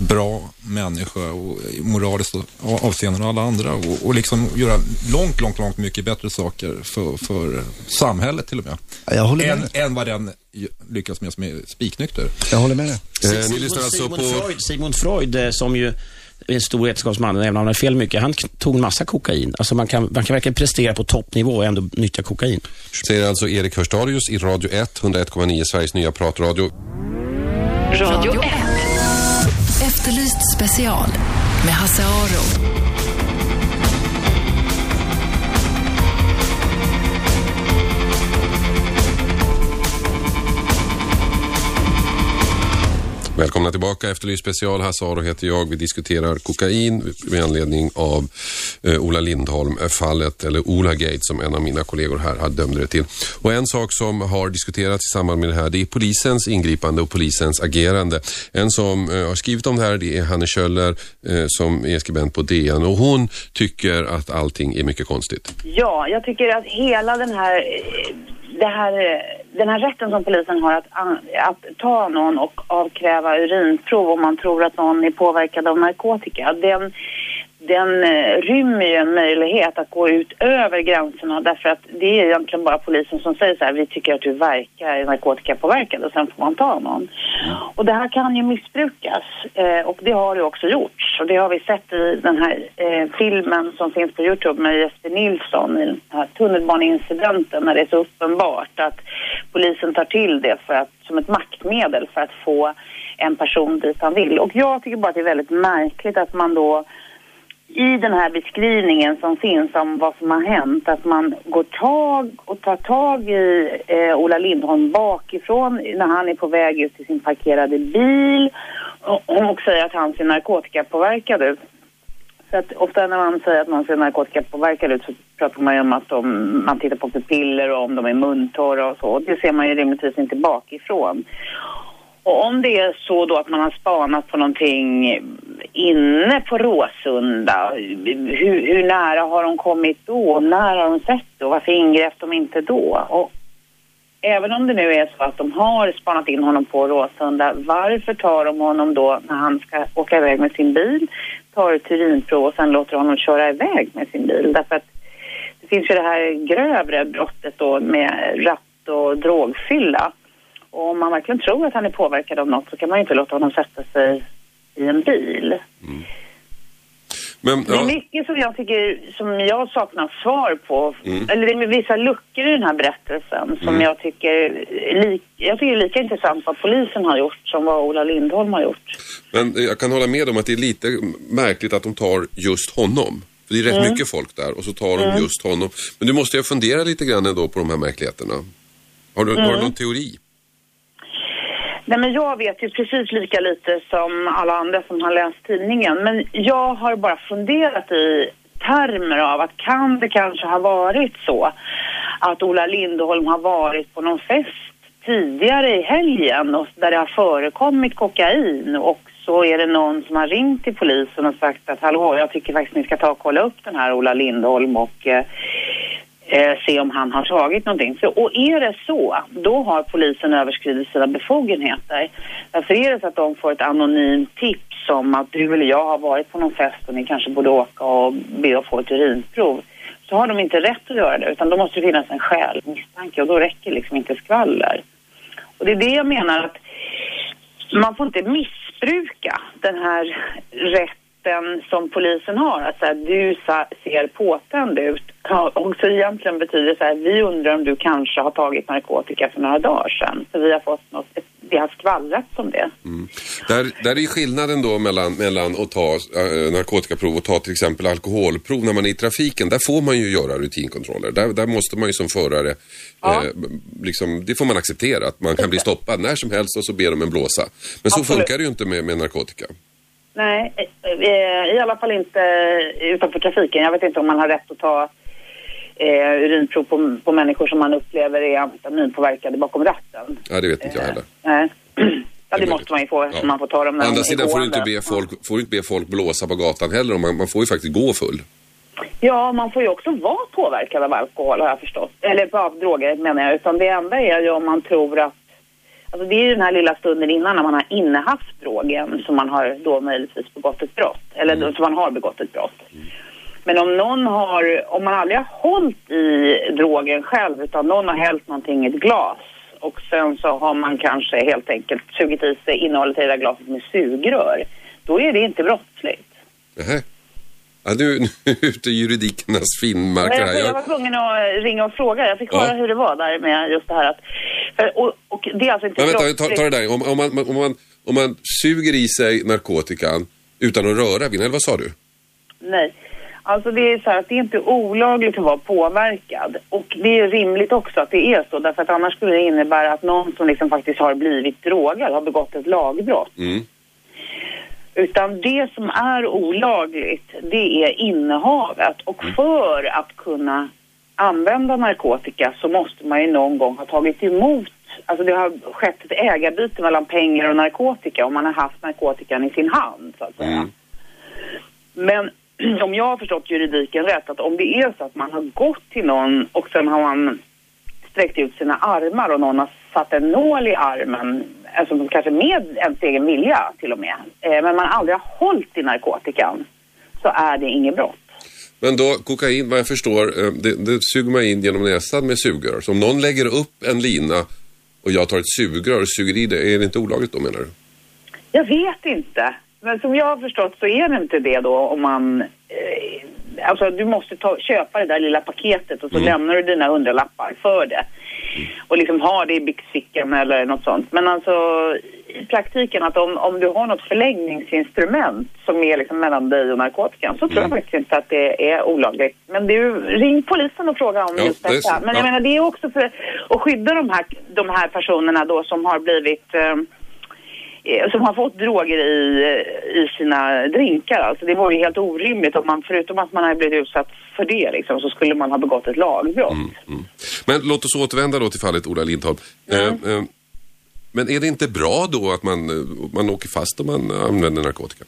bra människa och i moraliskt avseende än alla andra och, och liksom göra långt, långt, långt mycket bättre saker för, för samhället till och med. Ja, Jag håller med Än, än vad den lyckas med som är spiknykter. Jag håller med dig. Eh, ni lyssnar alltså på... Freud, Sigmund Freud, eh, som ju är en stor vetenskapsman, även om han har fel mycket, han tog en massa kokain. Alltså man kan, man kan verkligen prestera på toppnivå och ändå nyttja kokain. Säger alltså Erik Hörstadius i Radio 1, 101,9 Sveriges nya pratradio. Radio 1. Efterlyst special med Hasse Aro. Välkomna tillbaka. Efterlyst special. Hasse Aro heter jag. Vi diskuterar kokain med anledning av eh, Ola Lindholm-fallet, eller Ola Gate som en av mina kollegor här har dömde det till. Och en sak som har diskuterats i samband med det här, det är polisens ingripande och polisens agerande. En som eh, har skrivit om det här, det är Hanne Kjöller eh, som är skribent på DN och hon tycker att allting är mycket konstigt. Ja, jag tycker att hela den här, eh, här, den här rätten som polisen har att, att ta någon och avkräva urinprov om man tror att någon är påverkad av narkotika, den, den eh, rymmer ju en möjlighet att gå ut över gränserna därför att det är egentligen bara polisen som säger så här, vi tycker att du verkar narkotikapåverkad och sen får man ta någon. Och det här kan ju missbrukas eh, och det har det också gjorts och det har vi sett i den här eh, filmen som finns på Youtube med Jesper Nilsson i den här tunnelbaneincidenten när det är så uppenbart att polisen tar till det för att, som ett maktmedel för att få en person dit han vill. Och jag tycker bara att det är väldigt märkligt att man då i den här beskrivningen som finns om vad som har hänt, att man går tag och tar tag i eh, Ola Lindholm bakifrån när han är på väg ut till sin parkerade bil och, och säger att han ser narkotikapåverkad ut. Så att ofta när man säger att man ser narkotikapåverkad ut så pratar man ju om att de, man tittar på pupiller och om de är muntorra och så. Det ser man ju rimligtvis inte bakifrån. Och om det är så då att man har spanat på någonting inne på Råsunda, hur, hur nära har de kommit då? När har de sett det? Och varför ingrep de inte då? Och även om det nu är så att de har spanat in honom på Råsunda, varför tar de honom då när han ska åka iväg med sin bil, tar ett urinprov och sen låter honom köra iväg med sin bil? Därför att det finns ju det här grövre brottet då med ratt och drogfylla. Och om man verkligen tror att han är påverkad av något så kan man ju inte låta honom sätta sig i en bil. Men, Det är ja, mycket som jag tycker, som jag saknar svar på. Mm. Eller det är vissa luckor i den här berättelsen som jag tycker, lik, jag tycker är lika intressant vad polisen har gjort som vad Ola Lindholm har gjort. men jag kan hålla med om att det är lite märkligt att de tar just honom. För det är rätt Mm. mycket folk där och så tar de just honom. Men du måste ju fundera lite grann ändå på de här märkligheterna. Har du, Mm. har du någon teori? Nej men jag vet ju precis lika lite som alla andra som har läst tidningen. Men jag har bara funderat i termer av att kan det kanske ha varit så att Ola Lindholm har varit på någon fest tidigare i helgen och där det har förekommit kokain och så är det någon som har ringt till polisen och sagt att hallå jag tycker faktiskt ni ska ta och kolla upp den här Ola Lindholm och eh, eh, se om han har tagit någonting. För, och är det så, då har polisen överskridit sina befogenheter. Därför är det så att de får ett anonymt tips om att du eller jag har varit på någon fest och ni kanske borde åka och be att få ett urinprov. Så har de inte rätt att göra det, utan då måste det finnas en skäl, misstanke och då räcker liksom inte skvaller. Och det är det jag menar att man får inte missbruka den här rätten som polisen har. Att så här, du ser påtänd ut. Ja, och så egentligen betyder så här, vi undrar om du kanske har tagit narkotika för några dagar sedan. För vi har fått något, det har skvallrats om det. Där, där är skillnaden då mellan, mellan att ta eh, narkotikaprov och ta till exempel alkoholprov när man är i trafiken. Där får man ju göra rutinkontroller. Där, där måste man ju som förare, Ja. eh, liksom, det får man acceptera. Att man kan bli stoppad när som helst och så ber de en blåsa. Men så Absolut. funkar det ju inte med, med narkotika. Nej, eh, i alla fall inte utanför trafiken. Jag vet inte om man har rätt att ta eh, urinprov på, på människor som man upplever är amfetaminpåverkade bakom ratten. Ja, det vet inte jag heller. Nej. Ja, det måste man ju få Ja. man får ta dem när Å andra sidan får du, inte be folk, får du inte be folk blåsa på gatan heller. Man, man får ju faktiskt gå full. Ja, man får ju också vara påverkad av alkohol har jag förstått. Eller av droger menar jag. Utan det enda är ju om man tror att... Alltså det är ju den här lilla stunden innan när man har innehaft drogen som man har då möjligtvis begått ett brott. Eller då, som man har begått ett brott. Men om någon har, om man aldrig har hållit i drogen själv utan någon har hällt någonting i ett glas och sen så har man kanske helt enkelt sugit i sig innehållet i det där glaset med sugrör. Då är det inte brottsligt. Nähä. Ja, nu, nu är vi ute i juridikernas finmarker jag, jag var tvungen att ringa och fråga. Jag fick Ja. höra hur det var där med just det här att... För, och, och det är alltså inte men vänta, ta, ta det där. Om, om, man, om, man, om man suger i sig narkotikan utan att röra vid eller vad sa du? Nej. Alltså det är så här att det är inte olagligt att vara påverkad. Och det är rimligt också att det är så. Därför att annars skulle det innebära att någon som liksom faktiskt har blivit drogad har begått ett lagbrott. Mm. Utan det som är olagligt, det är innehavet. Och för att kunna använda narkotika så måste man ju någon gång ha tagit emot Alltså det har skett ett ägarbyte mellan pengar och narkotika och man har haft narkotikan i sin hand så att säga. Men om jag har förstått juridiken rätt att om det är så att man har gått till någon och sen har man sträckt ut sina armar och någon har satt en nål i armen, alltså kanske med ens egen vilja till och med, eh, men man aldrig har hållit i narkotikan så är det inget brott. Men då, kokain, vad jag förstår, eh, det, det suger man in genom näsan med sugrör. Så om någon lägger upp en lina och jag tar ett sugrör och suger i det, är det inte olagligt då menar du? Jag vet inte. Men som jag har förstått så är det inte det då om man... Eh, alltså du måste ta, köpa det där lilla paketet och så lämnar du dina hundralappar för det. Och liksom ha det i byxfickan eller något sånt. Men alltså i praktiken att om, om du har något förlängningsinstrument som är liksom mellan dig och narkotikan så tror jag faktiskt inte att det är olagligt. Men du, ring polisen och fråga om Ja, just det detta. så. Men jag Ja. menar det är också för att skydda de här, de här personerna då som har blivit eh, som har fått droger i, i sina drinkar. Alltså det var ju helt orimligt. Om man, förutom att man hade blivit utsatt för det liksom, så skulle man ha begått ett lagbrott. Men låt oss återvända då till fallet Ola Lindholm. Eh, eh, men är det inte bra då att man, eh, man åker fast om man använder narkotika?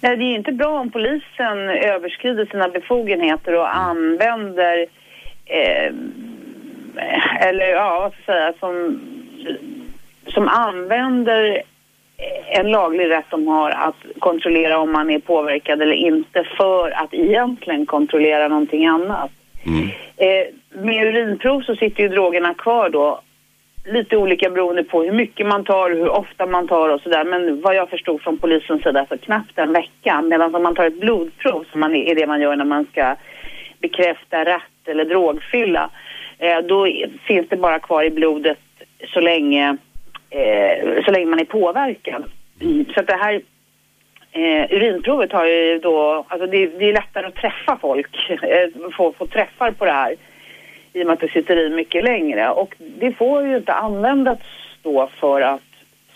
Nej, det är inte bra om polisen överskrider sina befogenheter och använder, eh, eller ja, vad ska jag säga, som, som använder en laglig rätt de har att kontrollera om man är påverkad eller inte för att egentligen kontrollera någonting annat. Eh, med urinprov så sitter ju drogerna kvar då lite olika beroende på hur mycket man tar, hur ofta man tar och sådär. Men vad jag förstod från polisens sida så knappt en vecka. Medan om man tar ett blodprov, som man, är det man gör när man ska bekräfta rätt eller drogfylla, eh, då finns det bara kvar i blodet så länge, eh, så länge man är påverkad. Mm, Så att det här Eh, urinprovet har ju då, alltså det, det är lättare att träffa folk, eh, få, få träffar på det här i och med att det sitter i mycket längre. Och det får ju inte användas då för att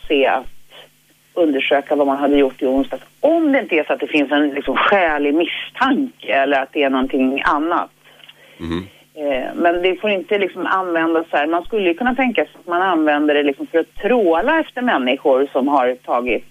se att undersöka vad man hade gjort i onsdags. Om det inte är så att det finns en liksom, skälig misstanke eller att det är någonting annat. Mm. Eh, men det får inte liksom användas så här. Man skulle ju kunna tänka sig att man använder det liksom för att tråla efter människor som har tagit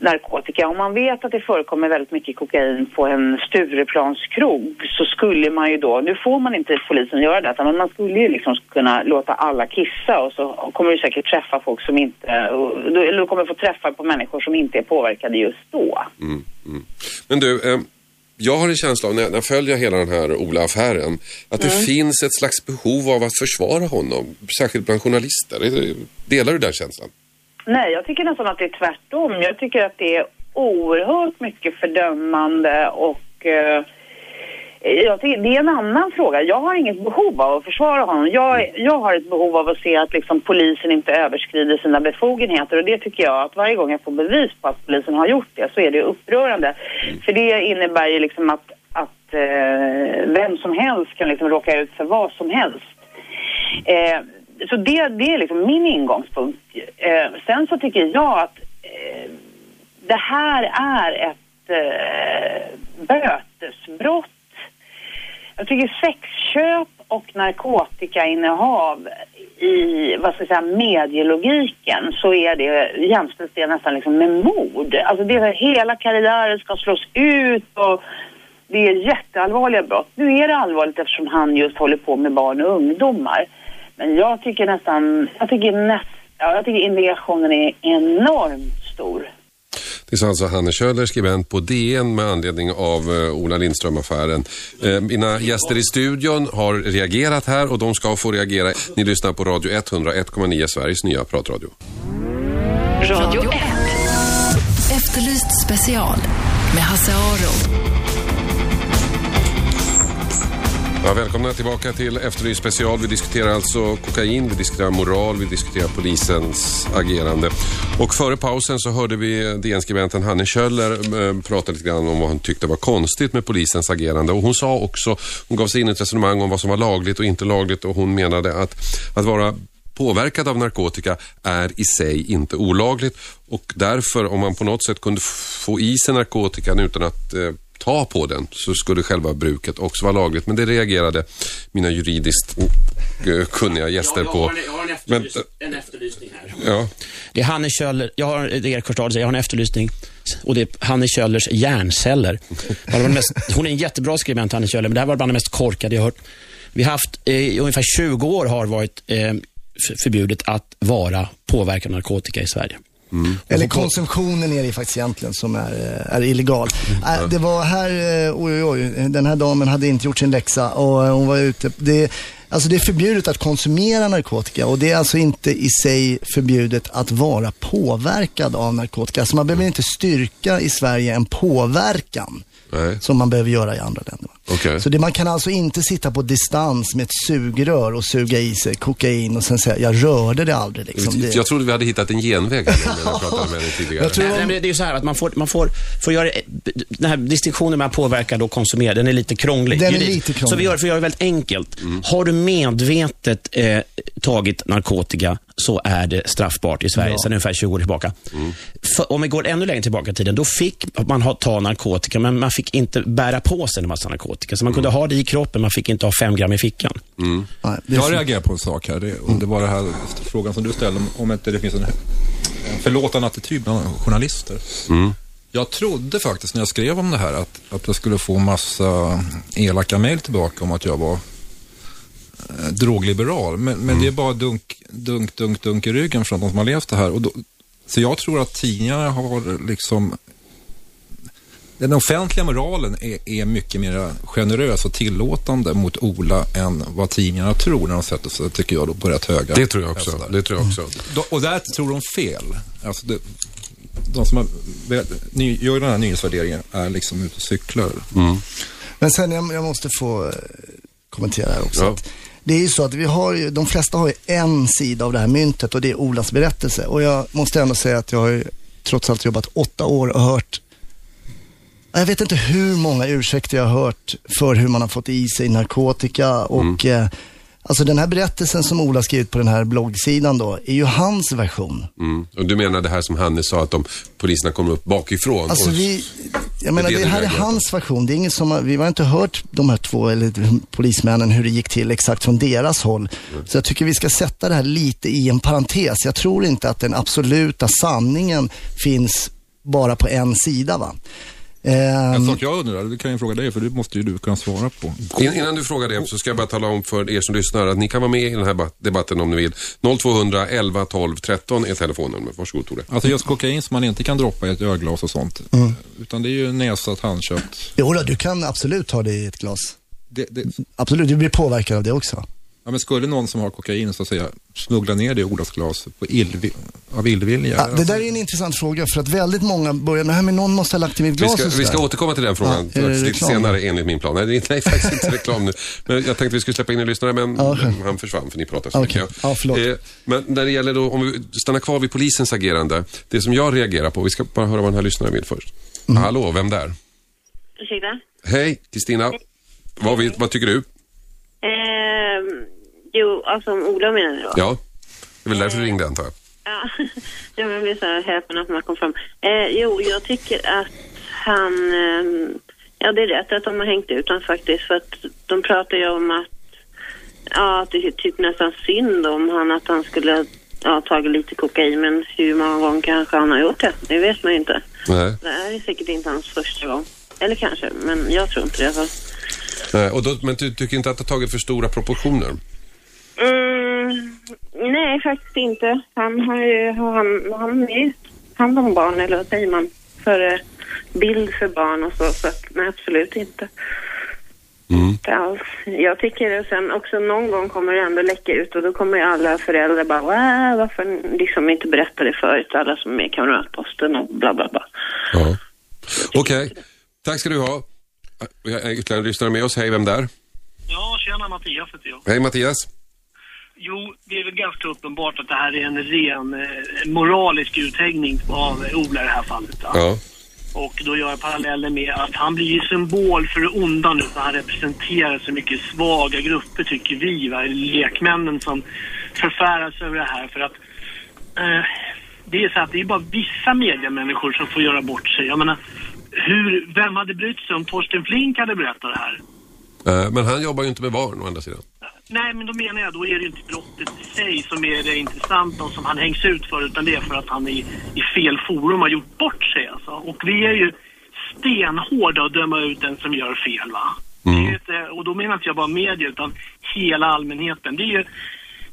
narkotika. Om man vet att det förekommer väldigt mycket kokain på en Stureplanskrog så skulle man ju då, nu får man inte polisen göra detta, men man skulle ju liksom kunna låta alla kissa och så kommer du säkert träffa folk som inte, eller du kommer få träffa på människor som inte är påverkade just då. Mm, mm. Men du, eh, jag har en känsla av när jag, när jag följer hela den här Ola-affären att det finns ett slags behov av att försvara honom, särskilt bland journalister. Delar du den känslan? Nej, jag tycker nästan att det är tvärtom. Jag tycker att det är oerhört mycket fördömande och eh, Eh, jag tycker, det är en annan fråga. Jag har inget behov av att försvara honom. Jag, jag har ett behov av att se att liksom, polisen inte överskrider sina befogenheter och det tycker jag att varje gång jag får bevis på att polisen har gjort det så är det upprörande. För det innebär ju liksom att, att eh, vem som helst kan liksom råka ut för vad som helst. Eh, så det, det är liksom min ingångspunkt. Eh, sen så tycker jag att eh, det här är ett eh, bötesbrott. Jag tycker sexköp och narkotikainnehav i, vad ska jag säga, medielogiken så är det, jämställs det nästan liksom med mord. Alltså det är hela karriären ska slås ut och det är jätteallvarliga brott. Nu är det allvarligt eftersom han just håller på med barn och ungdomar. Men jag tycker nästan, jag tycker näst, ja, jag tycker indikationen är enormt. Det sa alltså Hanne Kjöller, skribent på DN med anledning av eh, Ola Lindström-affären. Eh, mina gäster i studion har reagerat här och de ska få reagera. Ni lyssnar på Radio 101,9, Sveriges nya pratradio. Radio 1. Efterlyst special med Hasse Aro. Ja, välkomna tillbaka till Efterlyst special. Vi diskuterar alltså kokain, vi diskuterar moral, vi diskuterar polisens agerande. Och före pausen så hörde vi DN-skribenten Hanne Kjöller eh, prata lite grann om vad hon tyckte var konstigt med polisens agerande. Och hon sa också, hon gav sig in i ett resonemang om vad som var lagligt och inte lagligt och hon menade att, att vara påverkad av narkotika är i sig inte olagligt och därför om man på något sätt kunde få i sig narkotikan utan att eh, ta på den så skulle själva bruket också vara lagligt. Men det reagerade mina juridiskt eh, kunniga gäster på. Men, en efterlysning här. ja, Det är Hanne Kjöller, jag har, det är jag har en efterlysning. Och det är Hanne Kjöllers hjärnceller. Mest, hon är en jättebra skribent, Hanne Kjöller, men det här var bland det mest korkade jag hört. Vi har haft, eh, i ungefär 20 år har varit eh, förbjudet att vara påverkad av narkotika i Sverige. Eller konsumtionen är det faktiskt egentligen som är, eh, är illegal. Äh, det var här, eh, oj, oj, oj, den här damen hade inte gjort sin läxa och eh, hon var ute. Det, alltså det är förbjudet att konsumera narkotika och det är alltså inte i sig förbjudet att vara påverkad av narkotika. Så man behöver inte styrka i Sverige en påverkan nej, som man behöver göra i andra länder. okej. Så det, man kan alltså inte sitta på distans med ett sugrör och suga i sig kokain och sen säga, jag rörde det aldrig. Liksom. Det, Jag trodde vi hade hittat en genväg här nu när jag pratade med dig tidigare. Jag tror- Nej, men det är ju så här att man får, man får, får göra, den här distinktionen mellan påverkad och konsumera, den är lite krånglig. Den är lite krånglig. Så vi gör, för att göra det väldigt enkelt. Har du medvetet eh, tagit narkotika så är det straffbart i Sverige sedan ungefär 20 år tillbaka. För, om vi går ännu längre tillbaka i tiden, då fick man ha, ta narkotika, men man fick inte bära på sig en massa narkotika. Så man kunde ha det i kroppen, man fick inte ha fem gram i fickan. Är Jag reagerar på en sak här. Det, och det var det här frågan som du ställde om, om inte det finns en, en förlåtande attityd bland journalister. Jag trodde faktiskt när jag skrev om det här att, att jag skulle få massa elaka mejl tillbaka om att jag var drogliberal. Men, men det är bara dunk, dunk, dunk, dunk i ryggen från de som har läst det här. Och då, så jag tror att tidningarna har liksom den offentliga moralen är, är mycket mer generös och tillåtande mot Ola än vad tidningarna tror när de sätter sig, tycker jag, då, på rätt höga Det tror jag också. hästar. Det tror jag också. Då- Och där tror de fel. Alltså det, de som har, ny, gör den här nyhetsvärderingen är liksom ute och cyklar. Men sen, jag, jag måste få eh, kommentera här också. Ja. Det är ju så att vi har ju, de flesta har ju en sida av det här myntet och det är Olas berättelse. Och jag måste ändå säga att jag har ju trots allt jobbat åtta år och hört jag vet inte hur många ursäkter jag har hört för hur man har fått i sig narkotika och eh, alltså den här berättelsen som Ola skrivit på den här bloggsidan då är ju hans version. Mm. Och du menar det här som Hannes sa, att de poliserna kommer upp bakifrån? Alltså och, vi, jag menar det det, här är hans version. Det är ingen som vi har inte hört de här två eller polismännen hur det gick till exakt från deras håll. Så jag tycker vi ska sätta det här lite i en parentes. Jag tror inte att den absoluta sanningen finns bara på en sida va. Ehm, En sak jag undrar, det kan jag fråga dig, för det måste ju du kunna svara på. In, innan du frågar det så ska jag bara tala om för er som lyssnar att ni kan vara med i den här ba- debatten om ni vill. 0200 11 12 13 är telefonnumret. Varsågod Tore. Alltså just kokain som man inte kan droppa i ett ölglas och sånt. Utan det är ju näsat, handkött. jo då, du kan absolut ta det i ett glas. Det, det, Absolut, du blir påverkad av det också. Ja, men skulle någon som har kokain så att säga smuggla ner det i Olas glas på illvi, av illvilja? Ja, det där är en intressant fråga för att väldigt många börjar med, "Nej, men någon måste ha lagt det i mitt Vi glas ska, och vi ska sådär." återkomma till den frågan Ja, det lite reklam? senare enligt min plan. Nej, det är faktiskt inte reklam nu. Men jag tänkte vi skulle släppa in en lyssnare, men okej. han försvann för ni pratar så Okej. mycket. Ja, förlåt. men när det gäller då, om vi stannar kvar vid polisens agerande. Det som jag reagerar på, vi ska bara höra vad den här lyssnaren vill först. Mm. Hallå, vem där? Ursäkta? Hej, Kristina. Vad, vad tycker du? Eh, jo, alltså om Ola menar ni då? Ja, det är väl därför du ringde antar jag. Ja, jag blev så här häpen att man kom fram. Eh, jo, jag tycker att han... Eh, ja, det är rätt att de har hängt ut honom faktiskt. För att de pratar ju om att... Ja, att det är typ nästan synd om han att han skulle ja, tagit lite kokain. Men hur många gånger kanske han har gjort det? Det vet man ju inte. Nej. Det här är säkert inte hans första gång. Eller kanske, men jag tror inte det i alla fall. Nej, och då, men du tycker inte att det har tagit för stora proportioner? Mm, nej, faktiskt inte. Han har ju han, han är hand om barn, eller vad säger man? För eh, bild för barn och så, så att, nej, absolut inte. Inte alls. Jag tycker det sen också någon gång kommer det ändå läcka ut och då kommer ju alla föräldrar bara "Wah, varför liksom inte berätta det förut, alla som är i kamratposten och bla bla bla. Ja. Okej, tack ska du ha. Vi har ytterligare en lyssnare med oss. Hej, vem där? Ja, tjena Mattias heter jag. Hej Mattias. Jo, det är väl ganska uppenbart att det här är en ren eh, moralisk uthängning av eh, Ola i det här fallet. Ja. Och då gör jag paralleller med att han blir ju symbol för det onda nu när han representerar så mycket svaga grupper tycker vi, va? lekmännen som förfäras över det här. För att eh, det är så att det är bara vissa mediamänniskor som får göra bort sig. Jag menar, hur, vem hade brytt sig om Torsten Flink hade berättat det här? Eh, Men han jobbar ju inte med barn å andra sidan. Nej, men då menar jag, då är det inte brottet i sig som är det intressanta och som han hängs ut för, utan det är för att han i, i fel forum har gjort bort sig alltså. Och vi är ju stenhårda att döma ut den som gör fel va. Ju inte, och då menar inte jag bara media utan hela allmänheten. Det är ju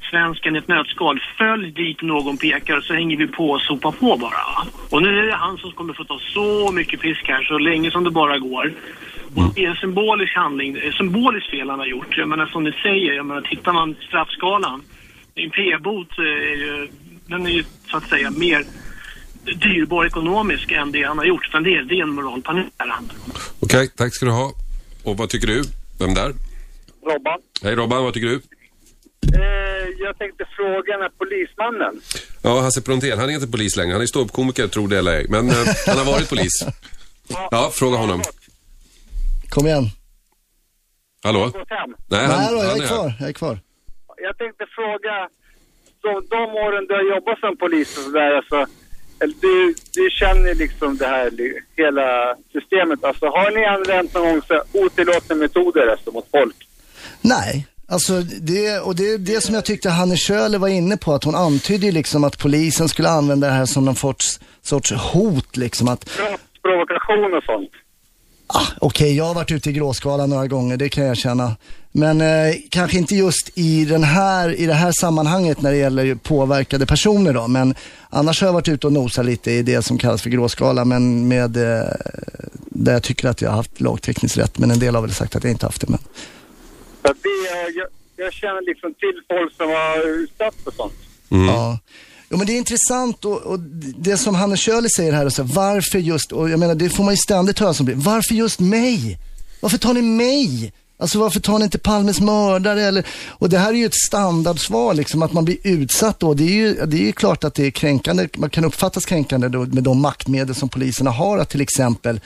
svensken i ett nötskal. Följ dit någon pekar så hänger vi på och sopar på bara. Och nu är det han som kommer få ta så mycket pisk här så länge som det bara går. Och det är en symbolisk handling, symboliskt fel han har gjort. Jag menar som ni säger, jag menar tittar man straffskalan. En p-bot eh, är ju, den är ju så att säga mer dyrbar ekonomisk än det han har gjort. Utan det är, det är en moralpanik här handlar om. Okej, tack ska du ha. Och vad tycker du? Vem där? Robban. Hej Robban, vad tycker du? Eh, jag tänkte fråga den här polismannen. Ja, Hasse Brontén, han är inte polis längre. Han är ståuppkomiker, tror det eller ej. Men eh, han har varit polis. Ja, fråga honom. Kom igen. Hallå? Nej, Nej, han, då, jag han är kvar. Jag är kvar. Jag tänkte fråga, de, de åren du har jobbat som polis och sådär, alltså, du, du känner liksom det här, hela systemet. Alltså, har ni använt någon gång så otillåtna metoder alltså, mot folk? Nej, alltså det, och det är det som jag tyckte Hanne Schöler var inne på, att hon antydde liksom att polisen skulle använda det här som någon sorts, sorts hot liksom. Att Provokation och sånt. Okej, jag har varit ute i gråskalan några gånger, det kan jag känna. Men eh, kanske inte just i, den här, i det här sammanhanget när det gäller påverkade personer då. Men annars har jag varit ute och nosat lite i det som kallas för gråskala. Men med, eh, där jag tycker att jag har haft lagtekniskt rätt. Men en del har väl sagt att jag inte haft det. Men... Så det, jag, jag känner liksom till folk som har utsatts för sånt. Ja. Jo, men det är intressant och, och det som Hanne Schöler säger här, alltså, varför just, och jag menar det får man ju ständigt höra som blir, varför just mig? Varför tar ni mig? Alltså varför tar ni inte Palmes mördare eller, och det här är ju ett standardsvar liksom, att man blir utsatt då. Det är ju, det är ju klart att det är kränkande, man kan uppfattas kränkande då, med de maktmedel som poliserna har att till exempel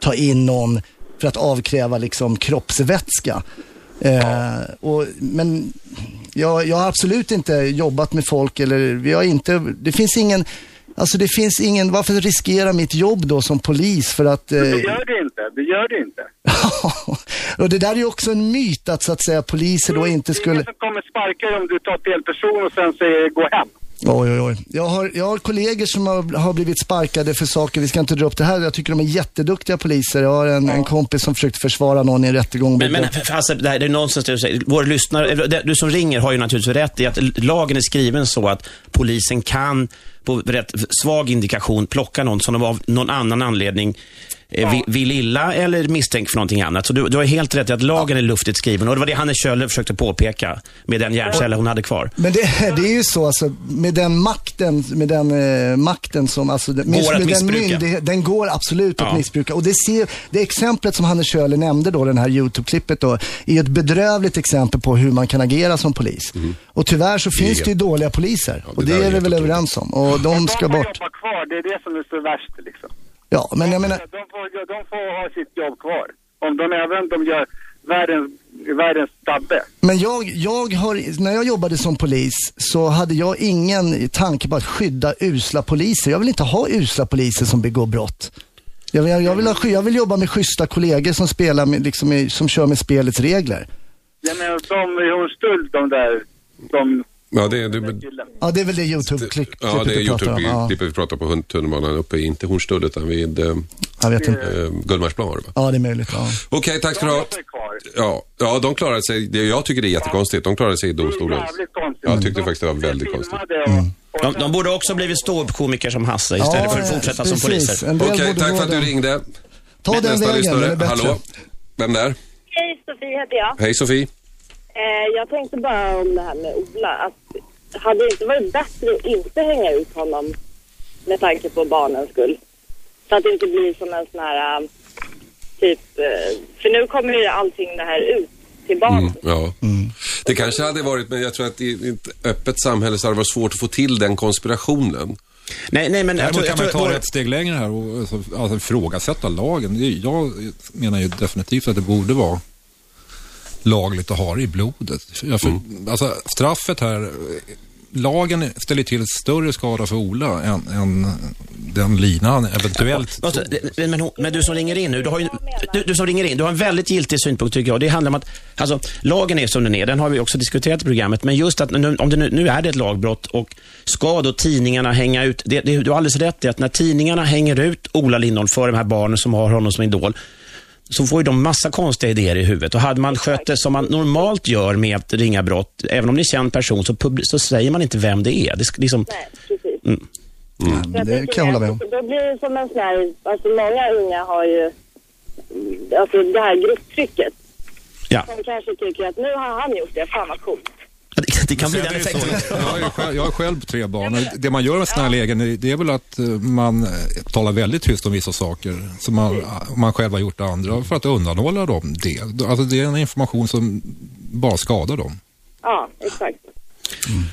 ta in någon för att avkräva liksom kroppsvätska. Eh, och, men jag, jag har absolut inte jobbat med folk eller vi har inte, det finns ingen, alltså det finns ingen, varför riskera mitt jobb då som polis för att... Eh, Det gör det inte. Det gör det inte. och det där är ju också en myt att så att säga poliser då inte skulle... Ingen som kommer sparka dig om du tar fel person och sen säger gå hem. Oj, oj, oj. Jag har, jag har kollegor som har, har blivit sparkade för saker, vi ska inte dra upp det här, jag tycker de är jätteduktiga poliser. Jag har en, en kompis som försökte försvara någon i en rättegång. Men, men alltså, det, här, det är nonsens det du säger. Vår lyssnare, du som ringer har ju naturligtvis rätt i att lagen är skriven så att polisen kan på rätt svag indikation plocka någon som de av någon annan anledning eh, vill, vill illa eller misstänker för någonting annat. Så du, du har helt rätt i att lagen är luftigt skriven. Och det var det Hanne Kjöller försökte påpeka med den hjärnceller hon hade kvar. Men det, det är ju så alltså, med den makten, med den eh, makten som, alltså, den- med, Går att med den missbruka. myndighet, den går absolut att Ja. missbruka. Och det, ser, det exemplet som Hannes Schöler nämnde då, den här YouTube-klippet då, är ju ett bedrövligt exempel på hur man kan agera som polis. Och tyvärr så finns Det är- det ju dåliga poliser. och det det, är är vi väl överens om. Och de ska de bort. jobba kvar, det är det som är så värst liksom. Ja, men jag menar, De får, de får ha sitt jobb kvar. Om de även de gör världens, världens tabbe. Men jag, jag har, när jag jobbade som polis så hade jag ingen tanke på att skydda usla poliser. Jag vill inte ha usla poliser som begår brott. Jag vill, jag vill, ha, jag vill jobba med schyssta kollegor som, spelar med, liksom, som kör med spelets regler. Jag menar, de är Hornstull, de där, de... Ja, det är, det, Ja, det är väl det YouTube-klippet ja, det är vi pratar om. Ja. Vi pratar på tunnelbanan uppe, i- inte Hornstull utan vid eh, Jag vet inte. eh, Gullmarsplan var det va? Ja, det är möjligt. Ja. Okej, tack ska du ha. Ja, ja, de klarade sig. Det, jag tycker det är jättekonstigt. De klarade sig i domstolen. Jag tyckte faktiskt det var väldigt konstigt. De, de borde också blivit ståuppkomiker som Hasse istället Ja, för att fortsätta som precis. poliser. En del Okej, borde tack för att du ringde. Ta den Nästa vägen, lyssnare. den är bättre. Hallå? Vem där? Hej, Sofie heter jag. Hej Sofie. Eh, jag tänkte bara om det här med Ola. Att hade det inte varit bättre att inte hänga ut honom med tanke på barnens skull? Så att det inte blir som en sån här äh, typ... eh, För nu kommer ju allting det här ut till barnen. Mm, ja. Det kanske hade varit, men jag tror att i ett öppet samhälle så hade det varit svårt att få till den konspirationen. Nej, nej, men Däremot kan man ta ett steg längre här och alltså, alltså, ifrågasätta lagen. Det Jag menar ju definitivt att det borde vara lagligt att ha det i blodet. Jag för, alltså, straffet här, lagen ställer till större skada för Ola än, än den lina han eventuellt Alltså, Men, men, men du som ringer in nu, du, har ju, du, du som ringer in, du har en väldigt giltig synpunkt tycker jag. Det handlar om att, alltså, lagen är som den är, den har vi också diskuterat i programmet, men just att nu, om det nu, nu är det ett lagbrott och ska då tidningarna hänga ut, det, det, du har alldeles rätt i att när tidningarna hänger ut Ola Lindholm för de här barnen som har honom som idol, så får ju de massa konstiga idéer i huvudet. Och hade man skött det som man normalt gör med att ringa brott, även om det är känd person, så, så säger man inte vem det är. Det, liksom, Nej, precis. mm. Jag det kan jag hålla med om. Då blir det som en sån här, alltså många unga har ju, alltså det här grupptrycket. Ja. De kanske tycker att nu har han gjort det, fan vad coolt. Det, kan bli den är det så. effekten. Jag, är har själv tre barn. Det man gör med sådana här lägen det är väl att eh, man eh, talar väldigt tyst om vissa saker som man, man själv har gjort andra för att undanhålla dem det. Alltså det är en information som bara skadar dem. Ja, exakt.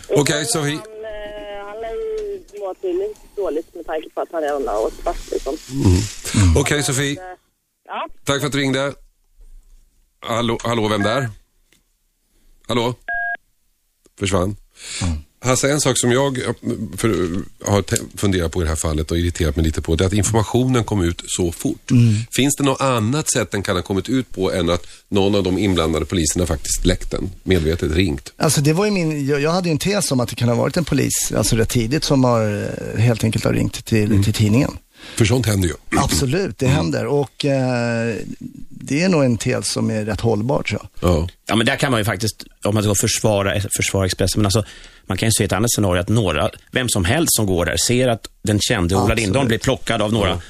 Okej, Sofie. Han, eh, han lär ju må tydligt dåligt med tanke på att han har åkt fast liksom. Okej Sofie, Ja, tack för att du ringde. Hallå, hallå vem där? Hallå? Försvann. Hasse, en sak som jag för, har funderat på i det här fallet och irriterat mig lite på, det är att informationen kom ut så fort. Mm. Finns det något annat sätt den kan ha kommit ut på än att någon av de inblandade poliserna faktiskt läckt den, medvetet ringt? Alltså det var ju min, jag, jag hade ju en tes om att det kan ha varit en polis, alltså rätt tidigt, som har eh, helt enkelt har ringt till, Mm. till tidningen. För sånt händer ju. Absolut, det händer. Och eh, det är nog en tes som är rätt hållbar tror jag. Ja. Ja, men där kan man ju faktiskt, om man ska försvara, försvara Expressen, men alltså, man kan ju se ett annat scenario, att några, vem som helst som går där, ser att den kände Ola. Lindholm blir plockad av några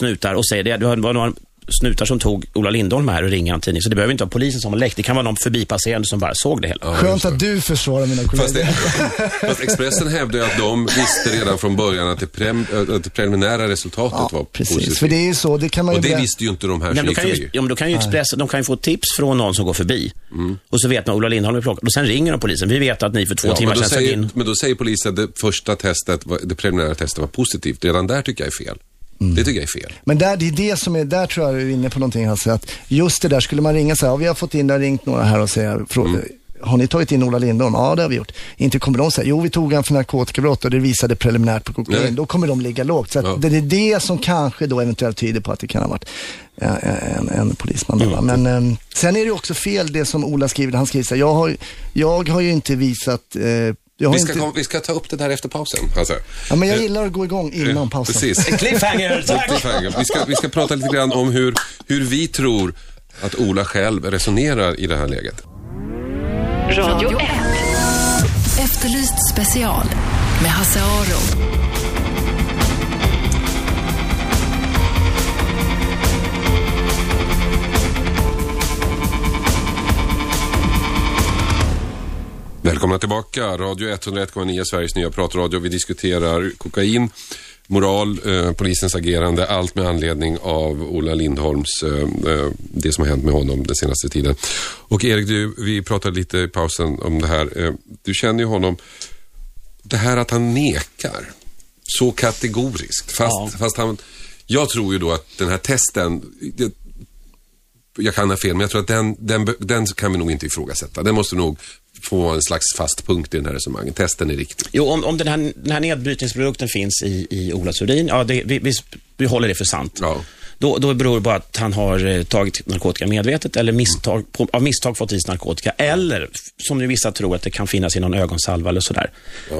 snutar och säger det, det var några snutar som tog Ola Lindholm här och ringer en tidning, så det behöver inte vara polisen som har läckt, det kan vara någon förbipasserande som bara såg det hela. Skönt att du försvarar mina kollegor. Fast, det, fast Expressen hävdar ju att de visste redan från början att det, prem, att det preliminära resultatet var Precis, positivt. för det är ju så, det kan man ju Och det visste ju inte de här Nej, som då gick kan ju, ja, men då kan ju Expressen, de kan ju få tips från någon som går förbi. Mm. Och så vet man Ola Lindholm är plockad. Och sen ringer de polisen. Vi vet att ni för två Ja, timmar sedan säger, in. men då säger polisen att det första testet, det preliminära testet var positivt. Redan där tycker jag är fel. Mm. Det tycker jag är fel. Men där, det är det som är, där tror jag du är inne på någonting Hasse, att just det där skulle man ringa så här, ja, vi har fått in, det har ringt några här och säga, frå, Mm. har ni tagit in Ola Lindholm? Ja, det har vi gjort. Inte kommer de säga, jo vi tog han för narkotikabrott och det visade preliminärt på kokain. Då kommer de ligga lågt. Så Ja. det är det som kanske då eventuellt tyder på att det kan ha varit eh, en, en polisman. va. Men eh, sen är det också fel det som Ola skriver, han skriver så här, jag har, jag har ju inte visat eh, Vi ska, inte, kom, vi ska ta upp det där efter pausen. Alltså. ja, men jag Eh, gillar att gå igång innan pausen. Precis. Cliffhanger, tack! Cliffhanger. Vi, ska, vi ska prata lite grann om hur, hur vi tror att Ola själv resonerar i det här läget. Radio 1. Efterlyst special med Hasse Aro. Välkomna tillbaka. Radio 101,9, Sveriges nya pratradio. Vi diskuterar kokain, moral, eh, polisens agerande, allt med anledning av Ola Lindholms, eh, eh, det som har hänt med honom den senaste tiden. Och Erik, du, vi pratade lite i pausen om det här. Eh, du känner ju honom, det här att han nekar så kategoriskt. Fast, Ja. fast han, jag tror ju då att den här testen, det, jag kan ha fel, men jag tror att den, den, den kan vi nog inte ifrågasätta. Den måste nog få en slags fast punkt i den här resonemangen. Testen är riktig. Jo, om, om den, här, den här nedbrytningsprodukten finns i, i Olas urin, ja, det, vi, vi, vi håller det för sant. Ja. Då, då beror det på att han har eh, tagit narkotika medvetet eller misstag, på, av misstag fått i sig narkotika. Eller, som nu vissa tror, att det kan finnas i någon ögonsalva eller sådär.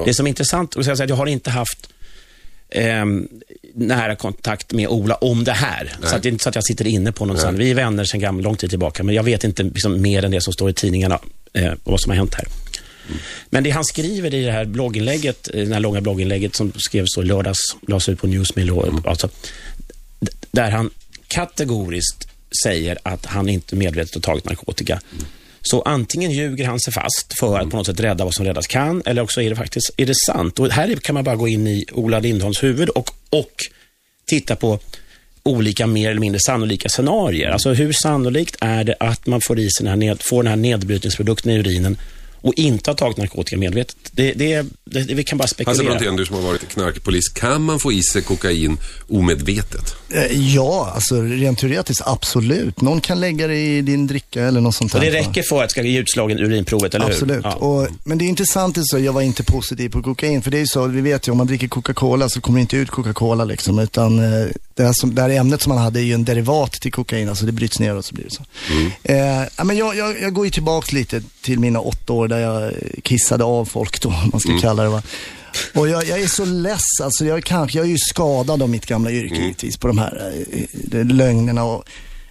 Det som är intressant, och säga att jag har inte haft ehm, nära kontakt med Ola om det här. Så att det är inte så att jag sitter inne på någon sån. Vi är vänner sedan gammal, lång tid tillbaka, men jag vet inte liksom, mer än det som står i tidningarna eh, och vad som har hänt här. Men det han skriver i det här blogginlägget, eh, det här långa blogginlägget som skrevs då i lördags, lades ut på Newsmill, och, alltså, där han kategoriskt säger att han inte medvetet har tagit narkotika. Så antingen ljuger han sig fast för att på något sätt rädda vad som räddas kan, eller också är det faktiskt är det sant. Och här kan man bara gå in i Ola Lindholms huvud och, och titta på olika mer eller mindre sannolika scenarier. Alltså hur sannolikt är det att man får, i sig den här ned, får den här nedbrytningsprodukten i urinen och inte har tagit narkotika medvetet? Det, det, det, det, vi kan bara Hasse spekulera. Brontén, du som har varit knarkpolis, kan man få i sig kokain omedvetet? Eh, Ja, alltså rent teoretiskt absolut. Någon kan lägga det i din dricka eller något sånt och där. det räcker för att det ska ge utslagen i urinprovet, eller Absolut. hur? Ja. Och, men det är intressant, så jag var inte positiv på kokain. För det är ju så, vi vet ju om man dricker Coca-Cola så kommer det inte ut Coca-Cola liksom. Utan eh, det, här som, det här ämnet som man hade är ju en derivat till kokain. Alltså det bryts ner och så blir det så. Eh, ja, men jag, jag, jag går ju tillbaka lite till mina åtta år där jag kissade av folk då, om man ska kalla det va. Och jag, jag är så less, alltså jag, kanske, jag är ju skadad av mitt gamla yrke givetvis på de här eh, lögnerna och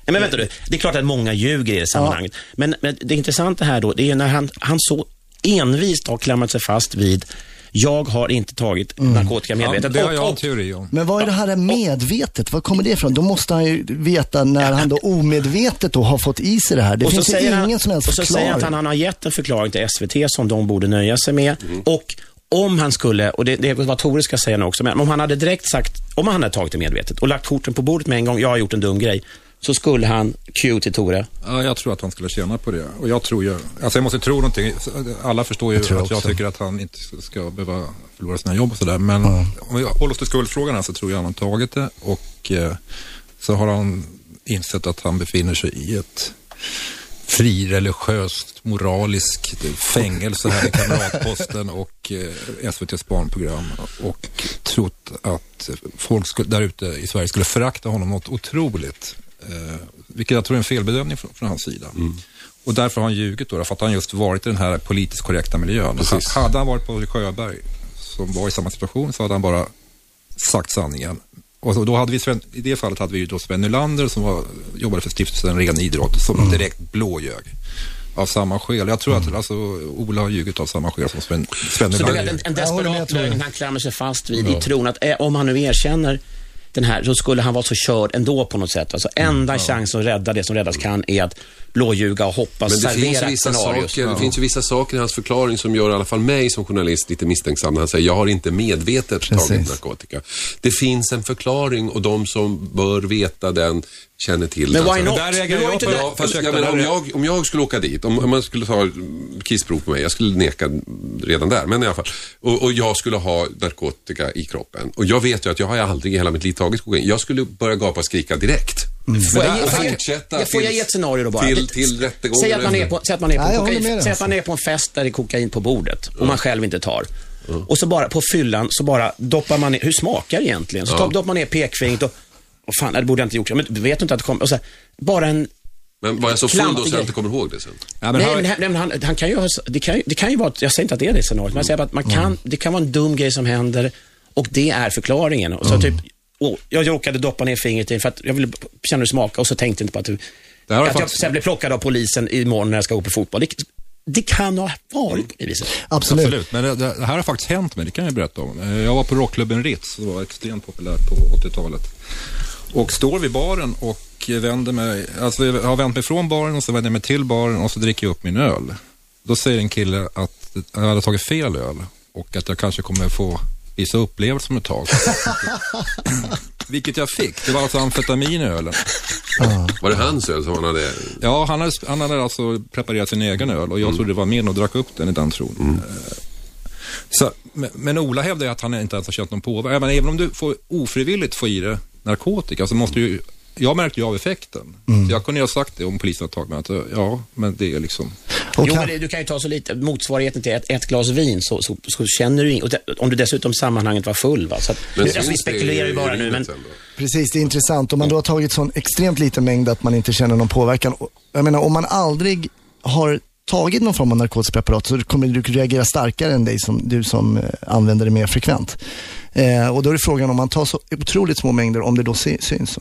Nej, men vänta du, det är klart att många ljuger i det sammanhanget. Men, men det intressanta här då, det är när han, han så envist har klamrat sig fast vid jag har inte tagit narkotika medvetet. det har jag en teori om. Men vad är det här medvetet? Var kommer det ifrån? Då måste han ju veta när han då omedvetet då har fått i sig det här. Det och så finns ju säger ingen han, som helst och så säger han att han, han har gett en förklaring till SVT som de borde nöja sig med. Och om han skulle, och det, det är vad Tore ska säga nu också, men om han hade direkt sagt, om han hade tagit det medvetet och lagt korten på bordet med en gång, jag har gjort en dum grej, så skulle han, cue till Tore, Ja, jag tror att han skulle tjäna på det. Och jag tror ju, alltså jag måste tro någonting. Alla förstår ju Jag att jag också. tycker att han inte ska behöva förlora sina jobb och sådär. Men om vi håller oss till skuldfrågan här så tror jag han har tagit det. Och eh, så har han insett att han befinner sig i ett frireligiöst, moraliskt fängelse här i Kamratposten och eh, SVTs barnprogram och trott att folk där ute i Sverige skulle förakta honom något otroligt. Eh, vilket jag tror är en felbedömning från, från hans sida. Och därför har han ljugit då, för att han just varit i den här politiskt korrekta miljön. Precis. Hade han varit på Sjöberg, som var i samma situation, så hade han bara sagt sanningen. Och då hade vi Sven, I det fallet hade vi ju då Sven Nylander som var, jobbade för stiftelsen Ren Idrott som direkt blåljög. Av samma skäl. Jag tror att alltså, Ola har ljugit av samma skäl som Sven, Sven Så det är Nylander. en, en desperat lögn han klamrar sig fast vid Ja. i tron att eh, om han nu erkänner den här, så skulle han vara så körd ändå på något sätt. Alltså enda chansen att rädda det som räddas kan är att blåljuga och hoppas, Men det finns, vissa saker, det finns ju vissa saker i hans förklaring som gör i alla fall mig som journalist lite misstänksam han säger jag har inte medvetet Precis. tagit narkotika. Det finns en förklaring och de som bör veta den känner till Men den. why not? där reagerar jag på- Ja, fast om, jag, om jag skulle åka dit, om, om man skulle ta kissprov på mig, jag skulle neka redan där, men i alla fall. Och, och jag skulle ha narkotika i kroppen. Och jag vet ju att jag har aldrig i hela mitt liv tagit kokain. Jag skulle börja gapa och skrika direkt. Får jag, får jag, får jag ge ett scenario då bara? till- till rättegången Säg att man är på, säg att man är på, Nej, jag håller kokain, med dig, säg att man är på en fest där det är kokain på bordet och man själv inte tar. Och så bara på fyllan så bara doppar man ner, hur smakar det egentligen? Så Ja. doppar man ner pekfingret och, och fan, det borde jag inte gjort. Men vet du inte att det kommer, och så här, bara en Men var jag så full då så jag inte kommer ihåg det sen? Ja, men Nej, han- men, han- nej, men han, han kan ju, ha- det, kan, ju- det kan ju vara, jag säger inte att det är det scenariot, men jag säger bara att man kan, det kan vara en dum grej som händer och det är förklaringen. Och så typ, oh, jag råkade doppa ner fingret i för att jag ville känna hur det smakade och så tänkte jag inte på att, du, Det att jag faktiskt- sen blev plockad av polisen imorgon när jag ska gå på fotboll. Det, det kan ha varit på det viset. Absolut. Absolut, men det, det det här har faktiskt hänt mig, det kan jag berätta om. Eh, Jag var på rockklubben Ritz, det var extremt populärt på 80-talet. Och står vid baren och vänder mig, alltså jag har vänt mig från baren och så vänder jag mig till baren och så dricker jag upp min öl. Då säger en kille att jag hade tagit fel öl och att jag kanske kommer få vissa upplevelser om ett tag. Vilket jag fick. Det var alltså amfetamin i ölen. Var det hans öl som han hade? Ja, han hade, han hade alltså preparerat sin egen öl och jag trodde det var min och drack upp den i den tron. Eh, Så, men, Ola hävdar ju att han inte ens har känt någon påverkan. Men även om du får ofrivilligt får i dig narkotika så måste ju jag märkte ju av effekten. Så jag kunde ju ha sagt det om polisen hade tagit mig. Att, ja, men det är liksom... Och Jo, men det, du kan ju ta så lite, motsvarigheten till ett, ett glas vin så, så, så känner du in, och det, om du dessutom sammanhanget var full. Va? Så att, Men nu, alltså, vi spekulerar ju bara nu, men? Precis, det är intressant. Om man då har tagit sån extremt liten mängd att man inte känner någon påverkan. Jag menar, om man aldrig har tagit någon form av narkotiskt preparat så kommer du reagera starkare än dig som, du som eh, använder det mer frekvent. Eh, och då är det frågan om man tar så otroligt små mängder, om det då sy- syns. Så.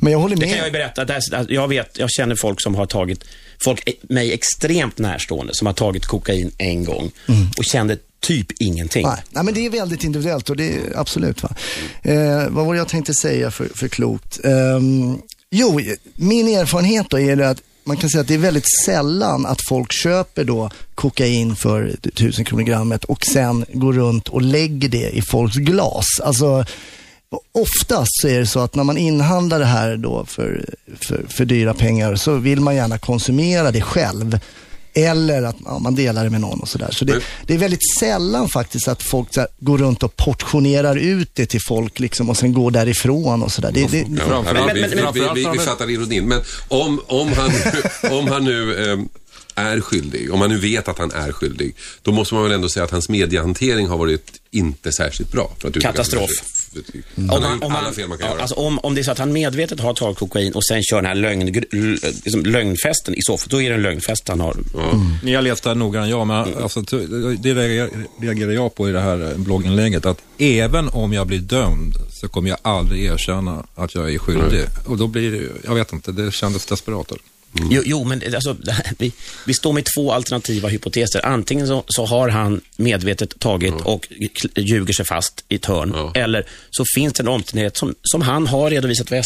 Men jag håller Det med. kan jag ju berätta. Där, jag, vet, jag känner folk som har tagit, folk eh, mig extremt närstående, som har tagit kokain en gång och kände typ ingenting. Nej, nej, men det är väldigt individuellt och det är absolut. Va? Eh, vad var det jag tänkte säga för, för klokt? Ehm, jo, min erfarenhet då är det att man kan säga att det är väldigt sällan att folk köper då kokain för 1000 kronor grammet och sen går runt och lägger det i folks glas. Alltså, oftast så är det så att när man inhandlar det här då för, för, för dyra pengar så vill man gärna konsumera det själv. Eller att ja, man delar det med någon och sådär. Så det, det är väldigt sällan faktiskt att folk så här, går runt och portionerar ut det till folk liksom, och sen går därifrån och sådär. Det, det, Ja, Framförallt- vi, vi, vi, fattar ironin. Men om, om han, om han nu eh, är skyldig, om man nu vet att han är skyldig, då måste man väl ändå säga att hans mediehantering har varit inte särskilt bra. Katastrof. Försiktigt. Om Han om alla fel man kan ja, göra. Alltså om, om det är så att han medvetet har tagit kokain och sen kör den här lögn, liksom lögnfesten i så fall, då är det en lögnfest han har. Ni har läst det här noggrant, ja, men alltså, t- det reagerar- reagerar jag på i det här eh, blogginlägget. Att även om jag blir dömd så kommer jag aldrig erkänna att jag är skyldig. Och då blir det, jag vet inte, det kändes desperat. Jo, jo, men alltså, vi, vi står med två alternativa hypoteser. Antingen så, så har han medvetet tagit och kl- ljuger sig fast i ett hörn. Ja. Eller så finns det en omständighet som, som han har redovisat för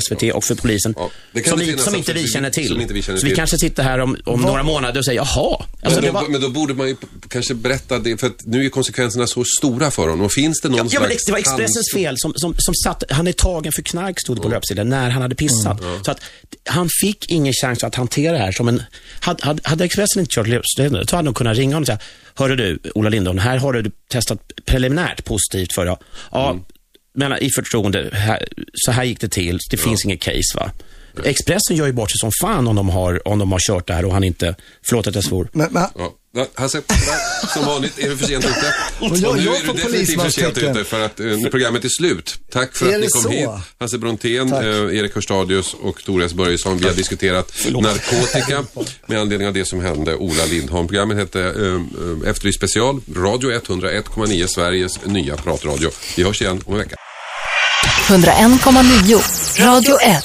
SVT och för polisen Ja, som, vi, som inte vi känner till. som inte vi känner så vi kanske sitter här om, om några månader och säger, jaha. Alltså, Men då, var, men då borde man ju kanske berätta det, för att nu är konsekvenserna så stora för honom. Och finns det någon Ja, ja, men slags det var Expressens fel som, som, som satt, han är tagen för knark stod det på löpsedeln när han hade pissat. Så att han fick ingen chans att hantera det här som en, hade, hade, Expressen inte kört löpsedeln så hade de kunnat ringa honom och säga, hörru du, Ola Lindholm, här har du testat preliminärt positivt för, ja, ja men i förtroende, här, så här gick det till, det finns inget case va. Expressen gör ju bort sig som fan om de har, om de har kört det här och han inte, förlåt att jag svor. Men, men, Ja. Hasse, som vanligt är du för sent ute. Och Och jag- nu jag är du definitivt för sent ute för att eh, programmet är slut. Tack för Är att ni kom så? hit. Hasse Brontén, eh, Erik Hörstadius och Toras Börjesson. Vi har diskuterat narkotika med anledning av det som hände Ola Lindholm. Programmet hette eh, eh, Efterlyst special, Radio 101,9, Sveriges nya pratradio. Vi hörs igen om en vecka. 101,9 Radio 1.